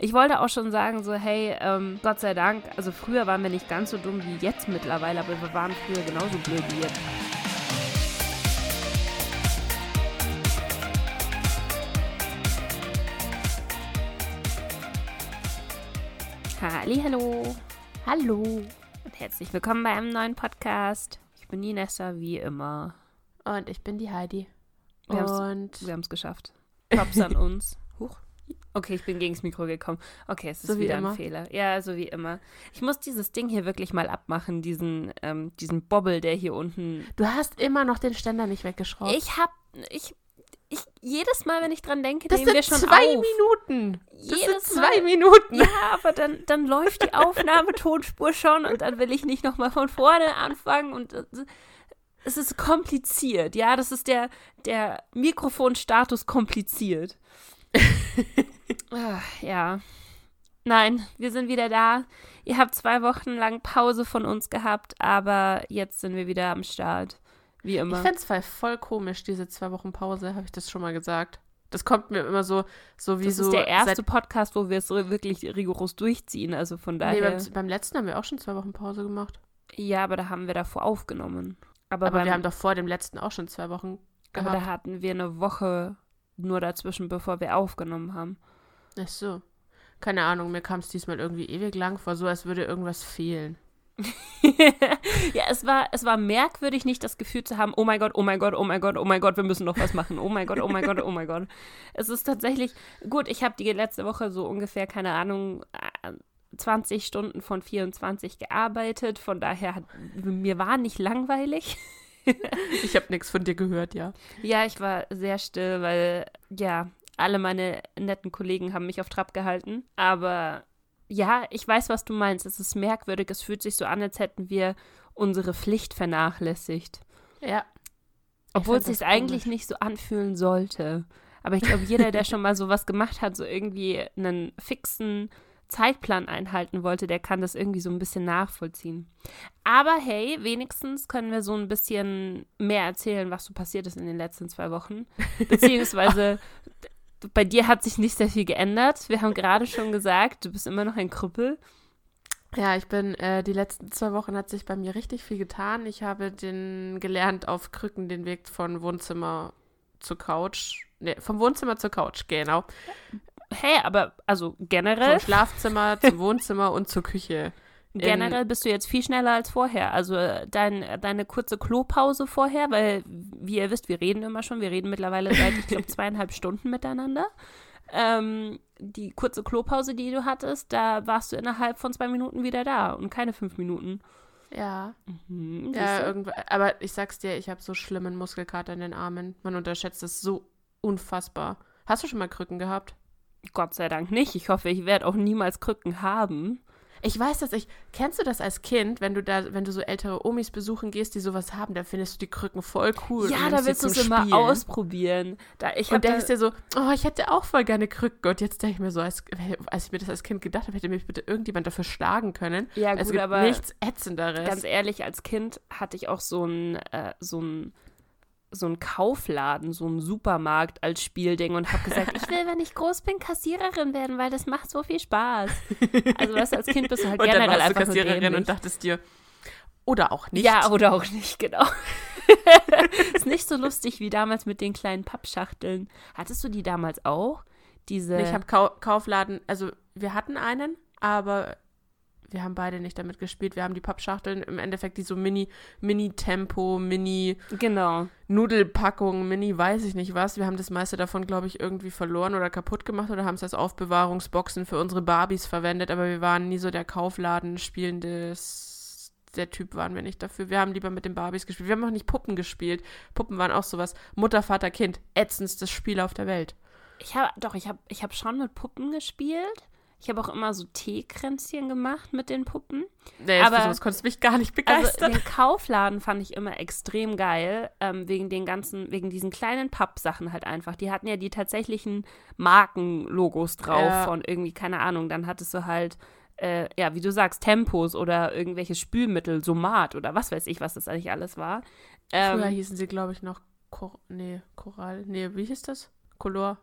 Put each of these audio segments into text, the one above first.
Ich wollte auch schon sagen, so, hey, ähm, Gott sei Dank, also früher waren wir nicht ganz so dumm wie jetzt mittlerweile, aber wir waren früher genauso blöd wie jetzt. Hallo, Hallo. und herzlich willkommen bei einem neuen Podcast. Ich bin die Nessa, wie immer. Und ich bin die Heidi. Wir haben's- Und Wir haben es geschafft. Props an uns. Huch. Okay, ich bin gegens Mikro gekommen. Okay, es ist So wie wieder ein. Fehler. Ja, so wie immer. Ich muss dieses Ding hier wirklich mal abmachen, diesen, ähm, diesen Bobbel, der hier unten. du hast immer noch den Ständer nicht weggeschraubt. Ich hab, ich, ich, jedes Mal, wenn ich dran denke, das nehmen wir sind schon zwei auf. Minuten. Das Jedes sind zwei Mal. Minuten. Ja, aber dann, dann läuft die Aufnahmetonspur schon und dann will ich nicht nochmal von vorne anfangen und äh, es ist kompliziert. Ja, das ist der, der Mikrofonstatus kompliziert. Ja. Nein, wir sind wieder da. Ihr habt zwei Wochen lang Pause von uns gehabt, aber jetzt sind wir wieder am Start. Wie Ich immer. fände es voll komisch, diese zwei Wochen Pause, habe ich das schon mal gesagt. Das kommt mir immer so, so wie Das so. ist der erste Podcast, wo wir es so wirklich rigoros durchziehen. Also von nee, daher. beim, beim letzten haben wir auch schon zwei Wochen Pause gemacht. Ja, aber da haben wir davor aufgenommen. Aber, Aber beim, wir haben doch vor dem letzten auch schon zwei Wochen aber gehabt. da hatten wir eine Woche nur dazwischen, bevor wir aufgenommen haben. Ach so. Keine Ahnung, mir kam es diesmal irgendwie ewig lang vor, so als würde irgendwas fehlen. ja, es war, es war merkwürdig, nicht das Gefühl zu haben, oh mein Gott, oh mein Gott, oh mein Gott, oh mein Gott, wir müssen noch was machen. Oh mein Gott, oh mein Gott, oh mein Gott. Es ist tatsächlich, gut, ich habe die letzte Woche so ungefähr, keine Ahnung, äh, 20 Stunden von 24 gearbeitet. Von daher, hat, mir war nicht langweilig. Ich habe nichts von dir gehört, ja. Ja, ich war sehr still, weil ja, alle meine netten Kollegen haben mich auf Trab gehalten. Aber ja, ich weiß, was du meinst. Es ist merkwürdig. Es fühlt sich so an, als hätten wir unsere Pflicht vernachlässigt. Ja. Obwohl es sich eigentlich nicht so anfühlen sollte. Aber ich glaube, jeder, der schon mal sowas gemacht hat, so irgendwie einen fixen Zeitplan einhalten wollte, der kann das irgendwie so ein bisschen nachvollziehen. Aber hey, wenigstens können wir so ein bisschen mehr erzählen, was so passiert ist in den letzten zwei Wochen. Beziehungsweise bei dir hat sich nicht sehr viel geändert. Wir haben gerade schon gesagt, du bist immer noch ein Krüppel. Ja, ich bin, äh, die letzten zwei Wochen hat sich bei mir richtig viel getan. Ich habe den gelernt, auf Krücken den Weg von Wohnzimmer zur Couch, ne, vom Wohnzimmer zur Couch, genau. Hey, aber also generell Vom Schlafzimmer zum Wohnzimmer und zur Küche. Generell bist du jetzt viel schneller als vorher. Also äh, dein, deine kurze Klopause vorher, weil, wie ihr wisst, wir reden immer schon. Wir reden mittlerweile seit, ich glaube, zweieinhalb Stunden miteinander. Ähm, die kurze Klopause, die du hattest, da warst du innerhalb von zwei Minuten wieder da und keine fünf Minuten. Ja, Mhm, ja, irgendwo, aber ich sag's dir, ich habe so schlimmen Muskelkater in den Armen. Man unterschätzt es so unfassbar. Hast du schon mal Krücken gehabt? Gott sei Dank nicht. Ich hoffe, ich werde auch niemals Krücken haben. Ich weiß, dass ich. Kennst du das als Kind, wenn du da, wenn du so ältere Omis besuchen gehst, die sowas haben, da findest du die Krücken voll cool. ja, da willst du es immer ausprobieren. Da, ich Und denkst dir so, oh, ich hätte auch voll gerne Krücken. Und jetzt denke ich mir so, als, als ich mir das als Kind gedacht habe, hätte mich bitte irgendjemand dafür schlagen können. ja, es gut, gibt aber nichts Ätzenderes. Ganz ehrlich, als Kind hatte ich auch so einen äh, so ein, so ein Kaufladen, so einen Supermarkt als Spielding und habe gesagt, ich will, wenn ich groß bin, Kassiererin werden, weil das macht so viel Spaß. Also weißt du, als Kind bist du halt und dann generell warst du einfach nur Kassiererin und dachtest dir, oder auch nicht. Ja, oder auch nicht, genau. ist nicht so lustig wie damals mit den kleinen Pappschachteln. Hattest du die damals auch? Diese. Ich habe Kau Kaufladen, also wir hatten einen, aber wir haben beide nicht damit gespielt. Wir haben die Pappschachteln, im Endeffekt die so Mini, Mini-Tempo, Mini genau. Nudelpackung, Mini weiß ich nicht was. Wir haben das meiste davon, glaube ich, irgendwie verloren oder kaputt gemacht oder haben es als Aufbewahrungsboxen für unsere Barbies verwendet, aber wir waren nie so der Kaufladen spielendes. Der Typ waren wir nicht dafür. Wir haben lieber mit den Barbies gespielt. Wir haben auch nicht Puppen gespielt. Puppen waren auch sowas. Mutter, Vater, Kind. Ätzendstes Spiel auf der Welt. Ich habe doch, ich habe ich hab schon mit Puppen gespielt. Ich habe auch immer so Teekränzchen gemacht mit den Puppen. Nee, Aber- sowas konntest du mich gar nicht Also begeistern. den Kaufladen fand ich immer extrem geil, ähm, wegen den ganzen, wegen diesen kleinen Pappsachen halt einfach. Die hatten ja die tatsächlichen Markenlogos drauf Ja. von irgendwie, keine Ahnung, dann hattest du halt, äh, ja, wie du sagst, Tempos oder irgendwelche Spülmittel, Somat oder was weiß ich, was das eigentlich alles war. Früher Ähm, hießen sie, glaube ich, noch Cor nee, Coral. Nee, wie hieß das? Color.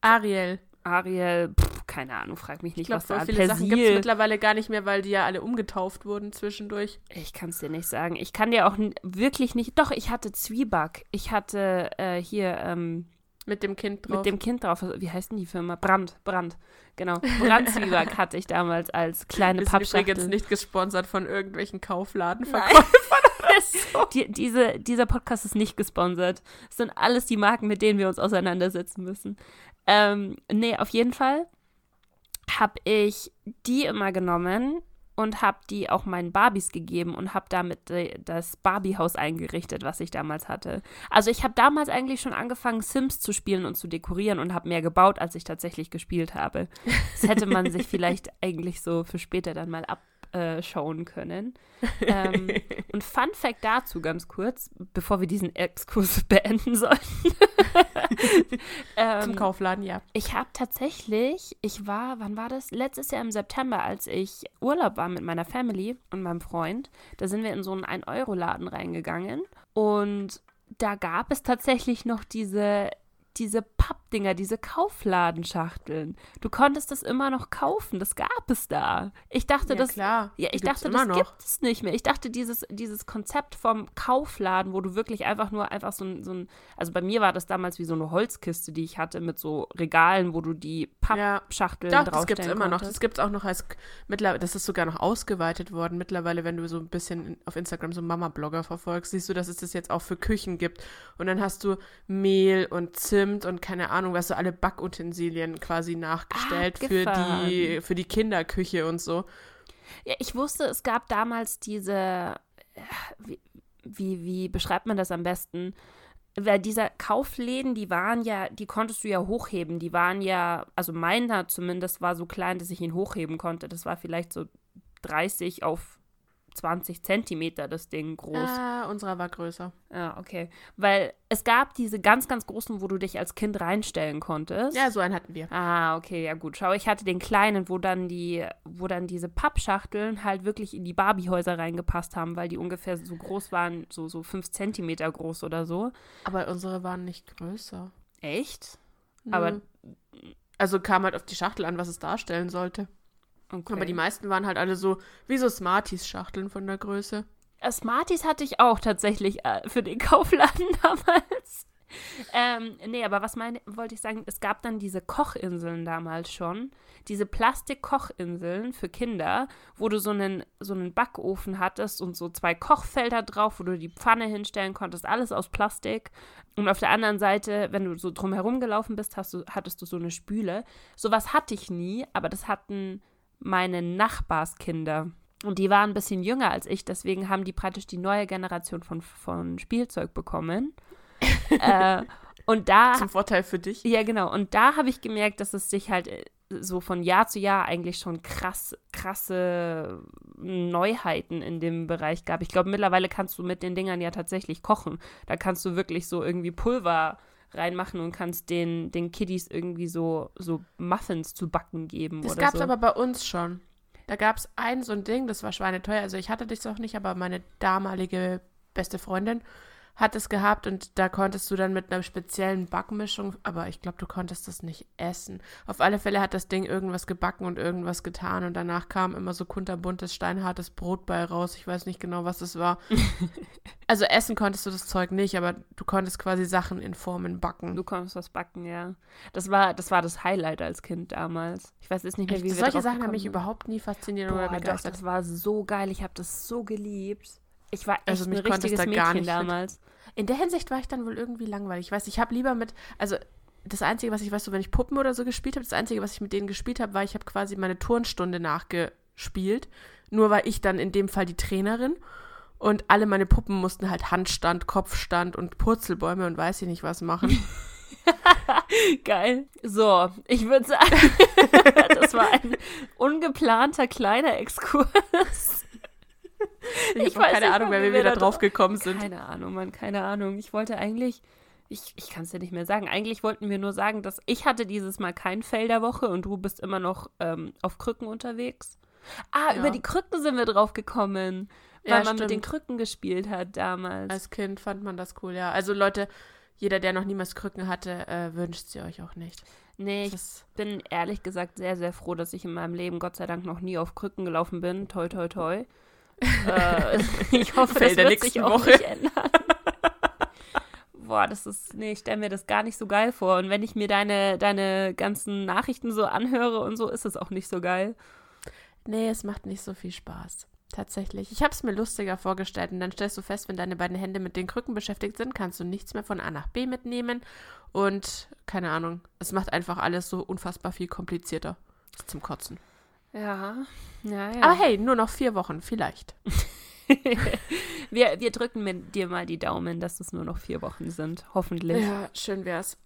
Ariel. Ariel, pff, keine Ahnung, frag mich nicht, Ich glaube, was da viele Sachen gibt es Persil. mittlerweile gar nicht mehr, weil die ja alle umgetauft wurden zwischendurch. Ich kann es dir nicht sagen. Ich kann dir auch wirklich nicht. Doch, ich hatte Zwieback. Ich hatte äh, hier ähm, Mit dem Kind drauf. mit dem Kind drauf. Wie heißt denn die Firma? Brand, Brand. Genau. Brandzwieback hatte ich damals als kleine Pappschachtel. übrigens nicht gesponsert von irgendwelchen Kaufladen. Nein. Die, diese, dieser Podcast ist nicht gesponsert. Das sind alles die Marken, mit denen wir uns auseinandersetzen müssen. Ähm, nee, auf jeden Fall habe ich die immer genommen und habe die auch meinen Barbies gegeben und habe damit das Barbiehaus eingerichtet, was ich damals hatte. Also ich habe damals eigentlich schon angefangen, Sims zu spielen und zu dekorieren und habe mehr gebaut, als ich tatsächlich gespielt habe. Das hätte man sich vielleicht eigentlich so für später dann mal abschauen können. Ähm, und Fun Fact dazu ganz kurz, bevor wir diesen Exkurs beenden sollten. ähm, Zum Kaufladen, ja. ich habe tatsächlich, ich war, wann war das? Letztes Jahr im September, als ich Urlaub war mit meiner Family und meinem Freund. Da sind wir in so einen 1-Euro-Laden reingegangen und da gab es tatsächlich noch diese, diese Pappdinger, diese Kaufladenschachteln. Du konntest das immer noch kaufen, das gab es da. Ich dachte, ja, das klar. ja, ich gibt's dachte, das noch. gibt es nicht mehr. Ich dachte, dieses, dieses Konzept vom Kaufladen, wo du wirklich einfach nur einfach so ein, so ein, also bei mir war das damals wie so eine Holzkiste, die ich hatte mit so Regalen, wo du die Ja. Pappschachteln Doch, das draufstellen gibt es immer noch. Das konntest. gibt es auch noch als mittlerweile, das ist sogar noch ausgeweitet worden. Mittlerweile, wenn du so ein bisschen auf Instagram so Mama-Blogger verfolgst, siehst du, dass es das jetzt auch für Küchen gibt. Und dann hast du Mehl und Zimt und keine Ahnung, was so alle Backutensilien quasi nachgestellt für Abgefahren. die, für die Kinderküche und so. Ja, ich wusste, es gab damals diese, wie, wie, wie beschreibt man das am besten? Weil diese Kaufläden, die waren ja, die konntest du ja hochheben. Die waren ja, also meiner zumindest war so klein, dass ich ihn hochheben konnte. Das war vielleicht so 30 auf 20 Zentimeter das Ding groß. Ah, unserer war größer. Ja, okay. Weil es gab diese ganz, ganz großen, wo du dich als Kind reinstellen konntest. Ja, so einen hatten wir. Ah, okay, ja gut. Schau, ich hatte den kleinen, wo dann die, wo dann diese Pappschachteln halt wirklich in die Barbiehäuser reingepasst haben, weil die ungefähr so groß waren, so, so fünf Zentimeter groß oder so. Aber unsere waren nicht größer. Echt? Nö. Aber- Also kam halt auf die Schachtel an, was es darstellen sollte. Okay. Aber die meisten waren halt alle so, wie so Smarties-Schachteln von der Größe. Smarties hatte ich auch tatsächlich äh, für den Kaufladen damals. Ähm, nee, aber was meine, wollte ich sagen, es gab dann diese Kochinseln damals schon. Diese Plastik-Kochinseln für Kinder, wo du so einen, so einen Backofen hattest und so zwei Kochfelder drauf, wo du die Pfanne hinstellen konntest, alles aus Plastik. Und auf der anderen Seite, wenn du so drumherum gelaufen bist, hast du, hattest du so eine Spüle. Sowas hatte ich nie, aber das hatten meine Nachbarskinder. Und die waren ein bisschen jünger als ich, deswegen haben die praktisch die neue Generation von, von Spielzeug bekommen. äh, und da, Zum Vorteil für dich. ja genau, und da habe ich gemerkt, dass es sich halt äh, so von Jahr zu Jahr eigentlich schon krass, krasse Neuheiten in dem Bereich gab. Ich glaube, mittlerweile kannst du mit den Dingern ja tatsächlich kochen. Da kannst du wirklich so irgendwie Pulver reinmachen und kannst den, den Kiddies irgendwie so, so Muffins zu backen geben Das gab es so. aber bei uns schon. Da gab es ein so ein Ding, das war schweineteuer. Also ich hatte das auch nicht, aber meine damalige beste Freundin hat es gehabt und da konntest du dann mit einer speziellen Backmischung, aber ich glaube, du konntest das nicht essen. Auf alle Fälle hat das Ding irgendwas gebacken und irgendwas getan und danach kam immer so kunterbuntes, steinhartes Brot bei raus. Ich weiß nicht genau, was es war. also essen konntest du das Zeug nicht, aber du konntest quasi Sachen in Formen backen. Du konntest was backen, ja. Das war, das war das Highlight als Kind damals. Ich weiß jetzt nicht mehr, wie wir Solche Sachen haben mich überhaupt nie fasziniert Boah, oder doch, begeistert. das war so geil. Ich habe das so geliebt. Ich war echt Also ein richtiges da Mädchen mit- damals. In der Hinsicht war ich dann wohl irgendwie langweilig. Ich weiß, ich habe lieber mit, also das Einzige, was ich weiß, so wenn ich Puppen oder so gespielt habe, das Einzige, was ich mit denen gespielt habe, war, ich habe quasi meine Turnstunde nachgespielt. Nur war ich dann in dem Fall die Trainerin. Und alle meine Puppen mussten halt Handstand, Kopfstand und Purzelbäume und weiß ich nicht was machen. Geil. So, ich würde sagen, das war ein ungeplanter kleiner Exkurs. Ich, Ich habe keine nicht Ahnung, wer wie wir wieder da drauf gekommen sind. Keine Ahnung, Mann, keine Ahnung. Ich wollte eigentlich, ich, ich kann es dir nicht mehr sagen. Eigentlich wollten wir nur sagen, dass ich hatte dieses Mal kein Fell der Woche und du bist immer noch ähm, auf Krücken unterwegs. Ah, Ja. über die Krücken sind wir drauf gekommen, weil Ja, man mit den stimmt. Krücken gespielt hat damals. Als Kind fand man das cool, ja. Also Leute, jeder, der noch niemals Krücken hatte, äh, wünscht sie euch auch nicht. Nee, ich Das, bin ehrlich gesagt sehr, sehr froh, dass ich in meinem Leben Gott sei Dank noch nie auf Krücken gelaufen bin. Toi, toi, toi. Äh, ich hoffe, das Fällt der wird sich auch Woche. nicht ändern. Boah, das ist, nee, ich stelle mir das gar nicht so geil vor. Und wenn ich mir deine, deine ganzen Nachrichten so anhöre und so, ist es auch nicht so geil. nee, es macht nicht so viel Spaß. Tatsächlich. Ich habe es mir lustiger vorgestellt und dann stellst du fest, wenn deine beiden Hände mit den Krücken beschäftigt sind, kannst du nichts mehr von A nach B mitnehmen und keine Ahnung, es macht einfach alles so unfassbar viel komplizierter. Ist zum Kotzen. Ja, ja, ja. Aber hey, nur noch vier Wochen, vielleicht. wir, wir drücken mit dir mal die Daumen, dass es nur noch vier Wochen sind. Hoffentlich. Ja, schön wär's.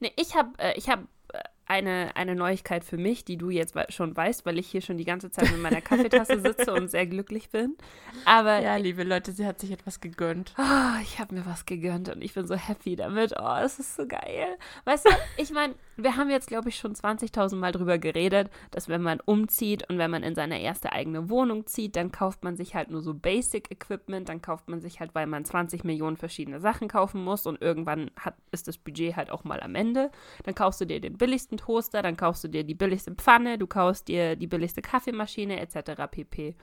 Nee, ich habe äh, ich hab, äh, eine, eine Neuigkeit für mich, die du jetzt schon weißt, weil ich hier schon die ganze Zeit mit meiner Kaffeetasse sitze und sehr glücklich bin. Aber Ja, liebe Leute, sie hat sich etwas gegönnt. Ah, ich habe mir was gegönnt und ich bin so happy damit. Oh, es ist so geil. Weißt du, ich meine, wir haben jetzt, glaube ich, schon 20.000 Mal drüber geredet, dass wenn man umzieht und wenn man in seine erste eigene Wohnung zieht, dann kauft man sich halt nur so Basic Equipment, dann kauft man sich halt, weil man 20 Millionen verschiedene Sachen kaufen muss und irgendwann hat, ist das Budget halt auch mal am Ende. Dann kaufst du dir den billigsten Toaster, dann kaufst du dir die billigste Pfanne, du kaufst dir die billigste Kaffeemaschine etc. pp.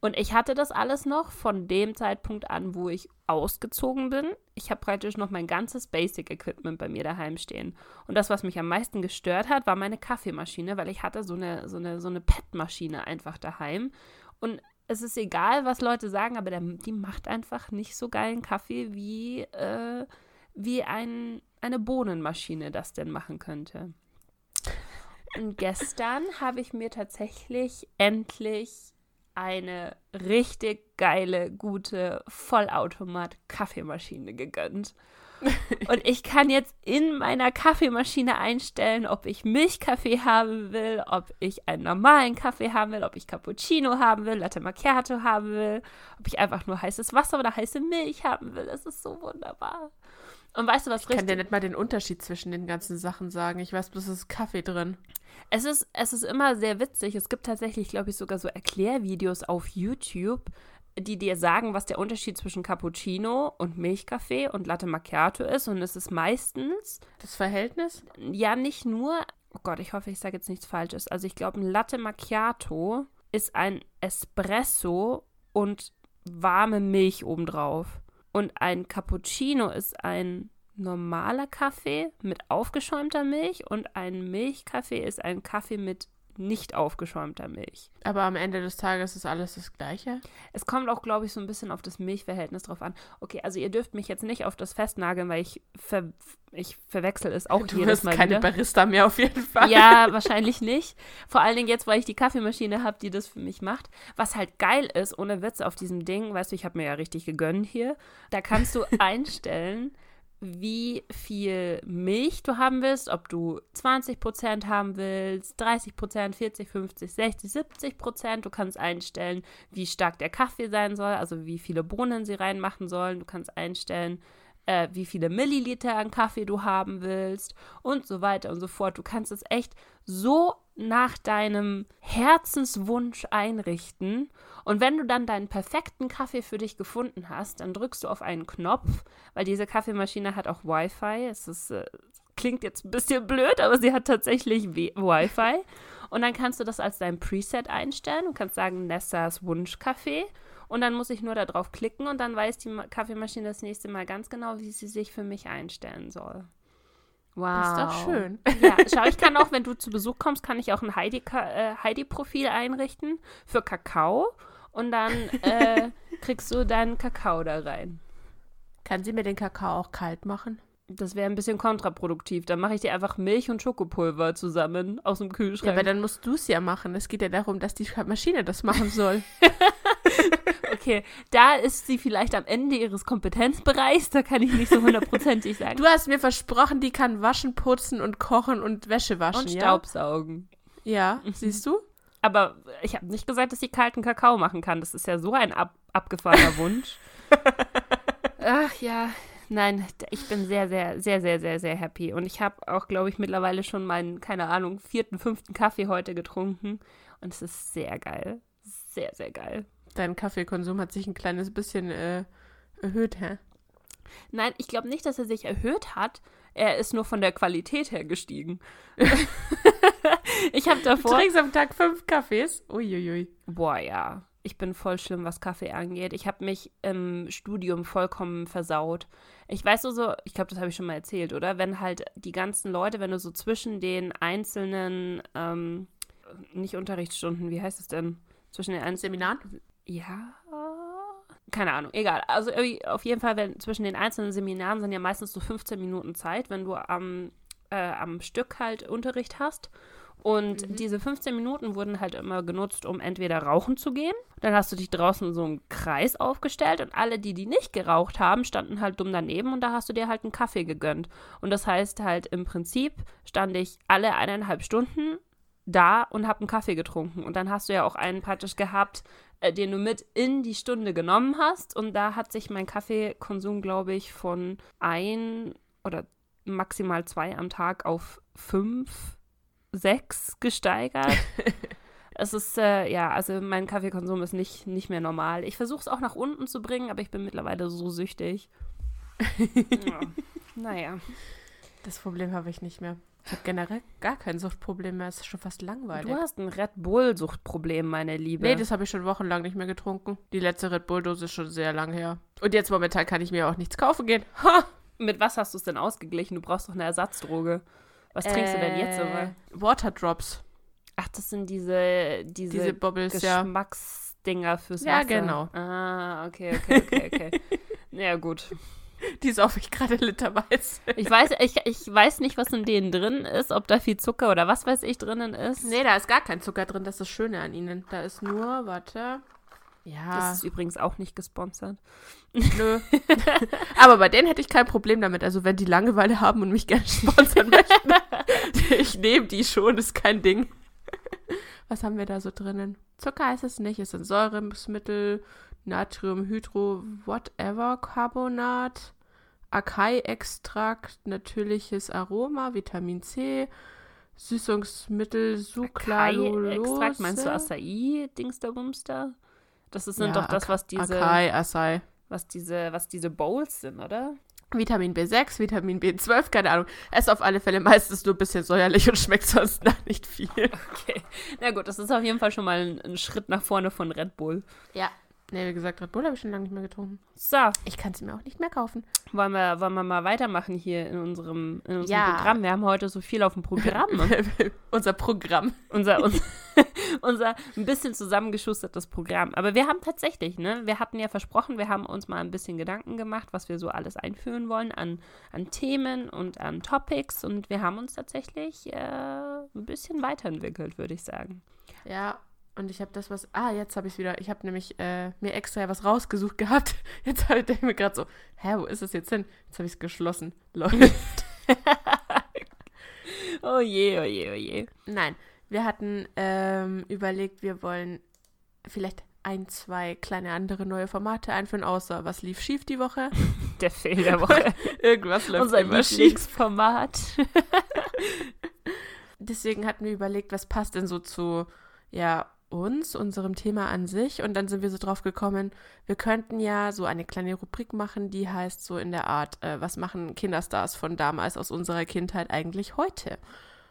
Und ich hatte das alles noch von dem Zeitpunkt an, wo ich ausgezogen bin. Ich habe praktisch noch mein ganzes Basic-Equipment bei mir daheim stehen. Und das, was mich am meisten gestört hat, war meine Kaffeemaschine, weil ich hatte so eine, so eine, so eine PET-Maschine einfach daheim. Und es ist egal, was Leute sagen, aber der, die macht einfach nicht so geilen Kaffee, wie, äh, wie ein, eine Bohnenmaschine das denn machen könnte. Und gestern habe ich mir tatsächlich endlich eine richtig geile, gute Vollautomat-Kaffeemaschine gegönnt. Und ich kann jetzt in meiner Kaffeemaschine einstellen, ob ich Milchkaffee haben will, ob ich einen normalen Kaffee haben will, ob ich Cappuccino haben will, Latte Macchiato haben will, ob ich einfach nur heißes Wasser oder heiße Milch haben will. Das ist so wunderbar. Und weißt du, was Ich kann dir richtig nicht mal den Unterschied zwischen den ganzen Sachen sagen. Ich weiß bloß, es ist Kaffee drin. Es ist, es ist immer sehr witzig. Es gibt tatsächlich, glaube ich, sogar so Erklärvideos auf YouTube, die dir sagen, was der Unterschied zwischen Cappuccino und Milchkaffee und Latte Macchiato ist. Und es ist meistens, Das Verhältnis? ja, nicht nur, oh Gott, ich hoffe, ich sage jetzt nichts Falsches. Also ich glaube, ein Latte Macchiato ist ein Espresso und warme Milch obendrauf. Und ein Cappuccino ist ein normaler Kaffee mit aufgeschäumter Milch und ein Milchkaffee ist ein Kaffee mit nicht aufgeschäumter Milch. Aber am Ende des Tages ist alles das Gleiche. Es kommt auch, glaube ich, so ein bisschen auf das Milchverhältnis drauf an. Okay, also ihr dürft mich jetzt nicht auf das festnageln, weil ich, ver ich verwechsel es auch du jedes Mal keine wieder. Barista mehr auf jeden Fall. Ja, wahrscheinlich nicht. Vor allen Dingen jetzt, weil ich die Kaffeemaschine habe, die das für mich macht. Was halt geil ist, ohne Witz auf diesem Ding, weißt du, ich habe mir ja richtig gegönnt hier. Da kannst du einstellen, wie viel Milch du haben willst, ob du 20% haben willst, 30%, 40, 50, 60, 70%. Du kannst einstellen, wie stark der Kaffee sein soll, also wie viele Bohnen sie reinmachen sollen. Du kannst einstellen, äh, wie viele Milliliter an Kaffee du haben willst und so weiter und so fort. Du kannst es echt so nach deinem Herzenswunsch einrichten. Und wenn du dann deinen perfekten Kaffee für dich gefunden hast, dann drückst du auf einen Knopf, weil diese Kaffeemaschine hat auch Wi-Fi. Es ist, äh, klingt jetzt ein bisschen blöd, aber sie hat tatsächlich Wi- Wi-Fi. Und dann kannst du das als dein Preset einstellen. Du kannst sagen, Nessas Wunschkaffee. Und dann muss ich nur da drauf klicken und dann weiß die Ma- Kaffeemaschine das nächste Mal ganz genau, wie sie sich für mich einstellen soll. Wow. Das ist doch schön. Ja, schau, ich kann auch, wenn du zu Besuch kommst, kann ich auch ein Heidi- Ka- äh, Heidi-Profil einrichten für Kakao. Und dann äh, kriegst du deinen Kakao da rein. Kann sie mir den Kakao auch kalt machen? Das wäre ein bisschen kontraproduktiv. Dann mache ich dir einfach Milch und Schokopulver zusammen aus dem Ja, Kühlschrank. aber dann musst du es ja machen. Es geht ja darum, dass die Maschine das machen soll. okay, da ist sie vielleicht am Ende ihres Kompetenzbereichs. Da kann ich nicht so hundertprozentig sein. Du hast mir versprochen, die kann waschen, putzen und kochen und Wäsche waschen, und ja? Staubsaugen. Ja, siehst du? Aber ich habe nicht gesagt, dass sie kalten Kakao machen kann. Das ist ja so ein ab abgefahrener Wunsch. Ach ja, nein, ich bin sehr, sehr, sehr, sehr, sehr, sehr happy. Und ich habe auch, glaube ich, mittlerweile schon meinen, keine Ahnung, vierten, fünften Kaffee heute getrunken. Und es ist sehr geil. Sehr, sehr geil. Dein Kaffeekonsum hat sich ein kleines bisschen äh, erhöht, hä? Nein, ich glaube nicht, dass er sich erhöht hat. Er ist nur von der Qualität her gestiegen. ich habe davor. Du trinkst am Tag fünf Kaffees? Uiuiui. Boah, ja. Ich bin voll schlimm, was Kaffee angeht. Ich habe mich im Studium vollkommen versaut. Ich weiß nur so, ich glaube, das habe ich schon mal erzählt, oder? Wenn halt die ganzen Leute, wenn du so zwischen den einzelnen, ähm, nicht Unterrichtsstunden, wie heißt es denn? Zwischen den einzelnen Seminaren? Ja. Keine Ahnung, egal. Also auf jeden Fall, wenn zwischen den einzelnen Seminaren sind ja meistens so 15 Minuten Zeit, wenn du am, äh, am Stück halt Unterricht hast. Und mhm. diese 15 Minuten wurden halt immer genutzt, um entweder rauchen zu gehen. Dann hast du dich draußen in so einen Kreis aufgestellt und alle, die die nicht geraucht haben, standen halt dumm daneben und da hast du dir halt einen Kaffee gegönnt. Und das heißt halt im Prinzip stand ich alle eineinhalb Stunden da und habe einen Kaffee getrunken. Und dann hast du ja auch einen praktisch gehabt, äh, den du mit in die Stunde genommen hast. Und da hat sich mein Kaffeekonsum, glaube ich, von ein oder maximal zwei am Tag auf fünf, sechs gesteigert. es ist, äh, ja, also mein Kaffeekonsum ist nicht, nicht mehr normal. Ich versuche es auch nach unten zu bringen, aber ich bin mittlerweile so süchtig. ja. Naja. Das Problem habe ich nicht mehr. Ich habe generell gar kein Suchtproblem mehr. Es ist schon fast langweilig. Du hast ein Red Bull-Suchtproblem, meine Liebe. Nee, das habe ich schon wochenlang nicht mehr getrunken. Die letzte Red Bull-Dose ist schon sehr lang her. Und jetzt momentan kann ich mir auch nichts kaufen gehen. Ha! Mit was hast du es denn ausgeglichen? Du brauchst doch eine Ersatzdroge. Was trinkst äh, du denn jetzt immer? Äh, Waterdrops. Ach, das sind diese, diese, diese Bubbles, Geschmacksdinger ja. fürs Wasser. Ja, genau. Ah, okay, okay, okay, okay. ja, gut. Die saufe ich gerade literweise. Ich weiß, ich, ich weiß nicht, was in denen drin ist, ob da viel Zucker oder was weiß ich drinnen ist. Nee, da ist gar kein Zucker drin, das ist das Schöne an ihnen. Da ist nur, warte. Ja. Das ist übrigens auch nicht gesponsert. Nö. Aber bei denen hätte ich kein Problem damit. Also, wenn die Langeweile haben und mich gerne sponsern möchten, ich nehme die schon, ist kein Ding. Was haben wir da so drinnen? Zucker heißt es nicht, es sind Säuremittel, Natrium, Hydro, whatever, Carbonat, Acai-Extrakt, natürliches Aroma, Vitamin C, Süßungsmittel, Sucralose. Extrakt, meinst du Acai, Dings der Bumster? Das ist, sind ja, doch das, was diese. Acai, Acai. Was diese, was diese Bowls sind, oder? Vitamin B6, Vitamin B12, keine Ahnung. Es ist auf alle Fälle meistens nur ein bisschen säuerlich und schmeckt sonst nach nicht viel. Okay. Na gut, das ist auf jeden Fall schon mal ein, ein Schritt nach vorne von Red Bull. Ja, Nee, wie gesagt, Red Bull habe ich schon lange nicht mehr getrunken. So. Ich kann sie mir auch nicht mehr kaufen. Wollen wir, wollen wir mal weitermachen hier in unserem, in unserem ja. Programm? Wir haben heute so viel auf dem Programm. unser Programm. Unser, unser, unser ein bisschen zusammengeschustertes Programm. Aber wir haben tatsächlich, ne, wir hatten ja versprochen, wir haben uns mal ein bisschen Gedanken gemacht, was wir so alles einführen wollen an, an Themen und an Topics. Und wir haben uns tatsächlich äh, ein bisschen weiterentwickelt, würde ich sagen. Ja, und ich habe das was. Ah, jetzt habe ich es wieder. Ich habe nämlich äh, mir extra was rausgesucht gehabt. Jetzt habe ich mir gerade so, hä, wo ist es jetzt hin? Jetzt habe ich es geschlossen. Läuft. oh je, oh je, oh je. Nein, wir hatten ähm, überlegt, wir wollen vielleicht ein, zwei kleine andere neue Formate einführen, außer was lief schief die Woche. Der Fehl der Woche. Irgendwas läuft Unser immer Lieblingsformat. Deswegen hatten wir überlegt, was passt denn so zu, ja, uns, unserem Thema an sich. Und dann sind wir so drauf gekommen, wir könnten ja so eine kleine Rubrik machen, die heißt so in der Art, äh, was machen Kinderstars von damals aus unserer Kindheit eigentlich heute?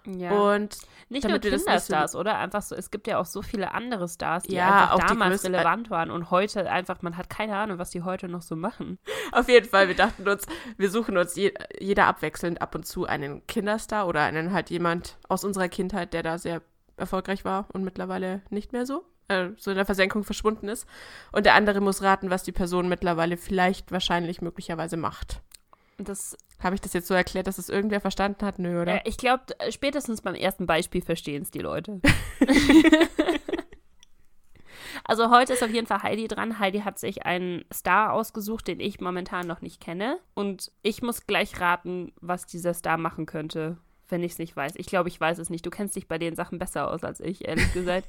Ja. Und nicht nur Kinderstars, oder? Einfach so, es gibt ja auch so viele andere Stars, die ja, einfach damals relevant waren und heute einfach, man hat keine Ahnung, was die heute noch so machen. Auf jeden Fall, wir dachten uns, wir suchen uns je, jeder abwechselnd ab und zu einen Kinderstar oder einen halt jemand aus unserer Kindheit, der da sehr erfolgreich war und mittlerweile nicht mehr so, äh, so in der Versenkung verschwunden ist. Und der andere muss raten, was die Person mittlerweile vielleicht, wahrscheinlich, möglicherweise macht. Das habe ich das jetzt so erklärt, dass es irgendwer verstanden hat? Nö, oder? Äh, ich glaube, spätestens beim ersten Beispiel verstehen es die Leute. also heute ist auf jeden Fall Heidi dran. Heidi hat sich einen Star ausgesucht, den ich momentan noch nicht kenne. Und ich muss gleich raten, was dieser Star machen könnte wenn ich es nicht weiß. Ich glaube, ich weiß es nicht. Du kennst dich bei den Sachen besser aus als ich, ehrlich gesagt.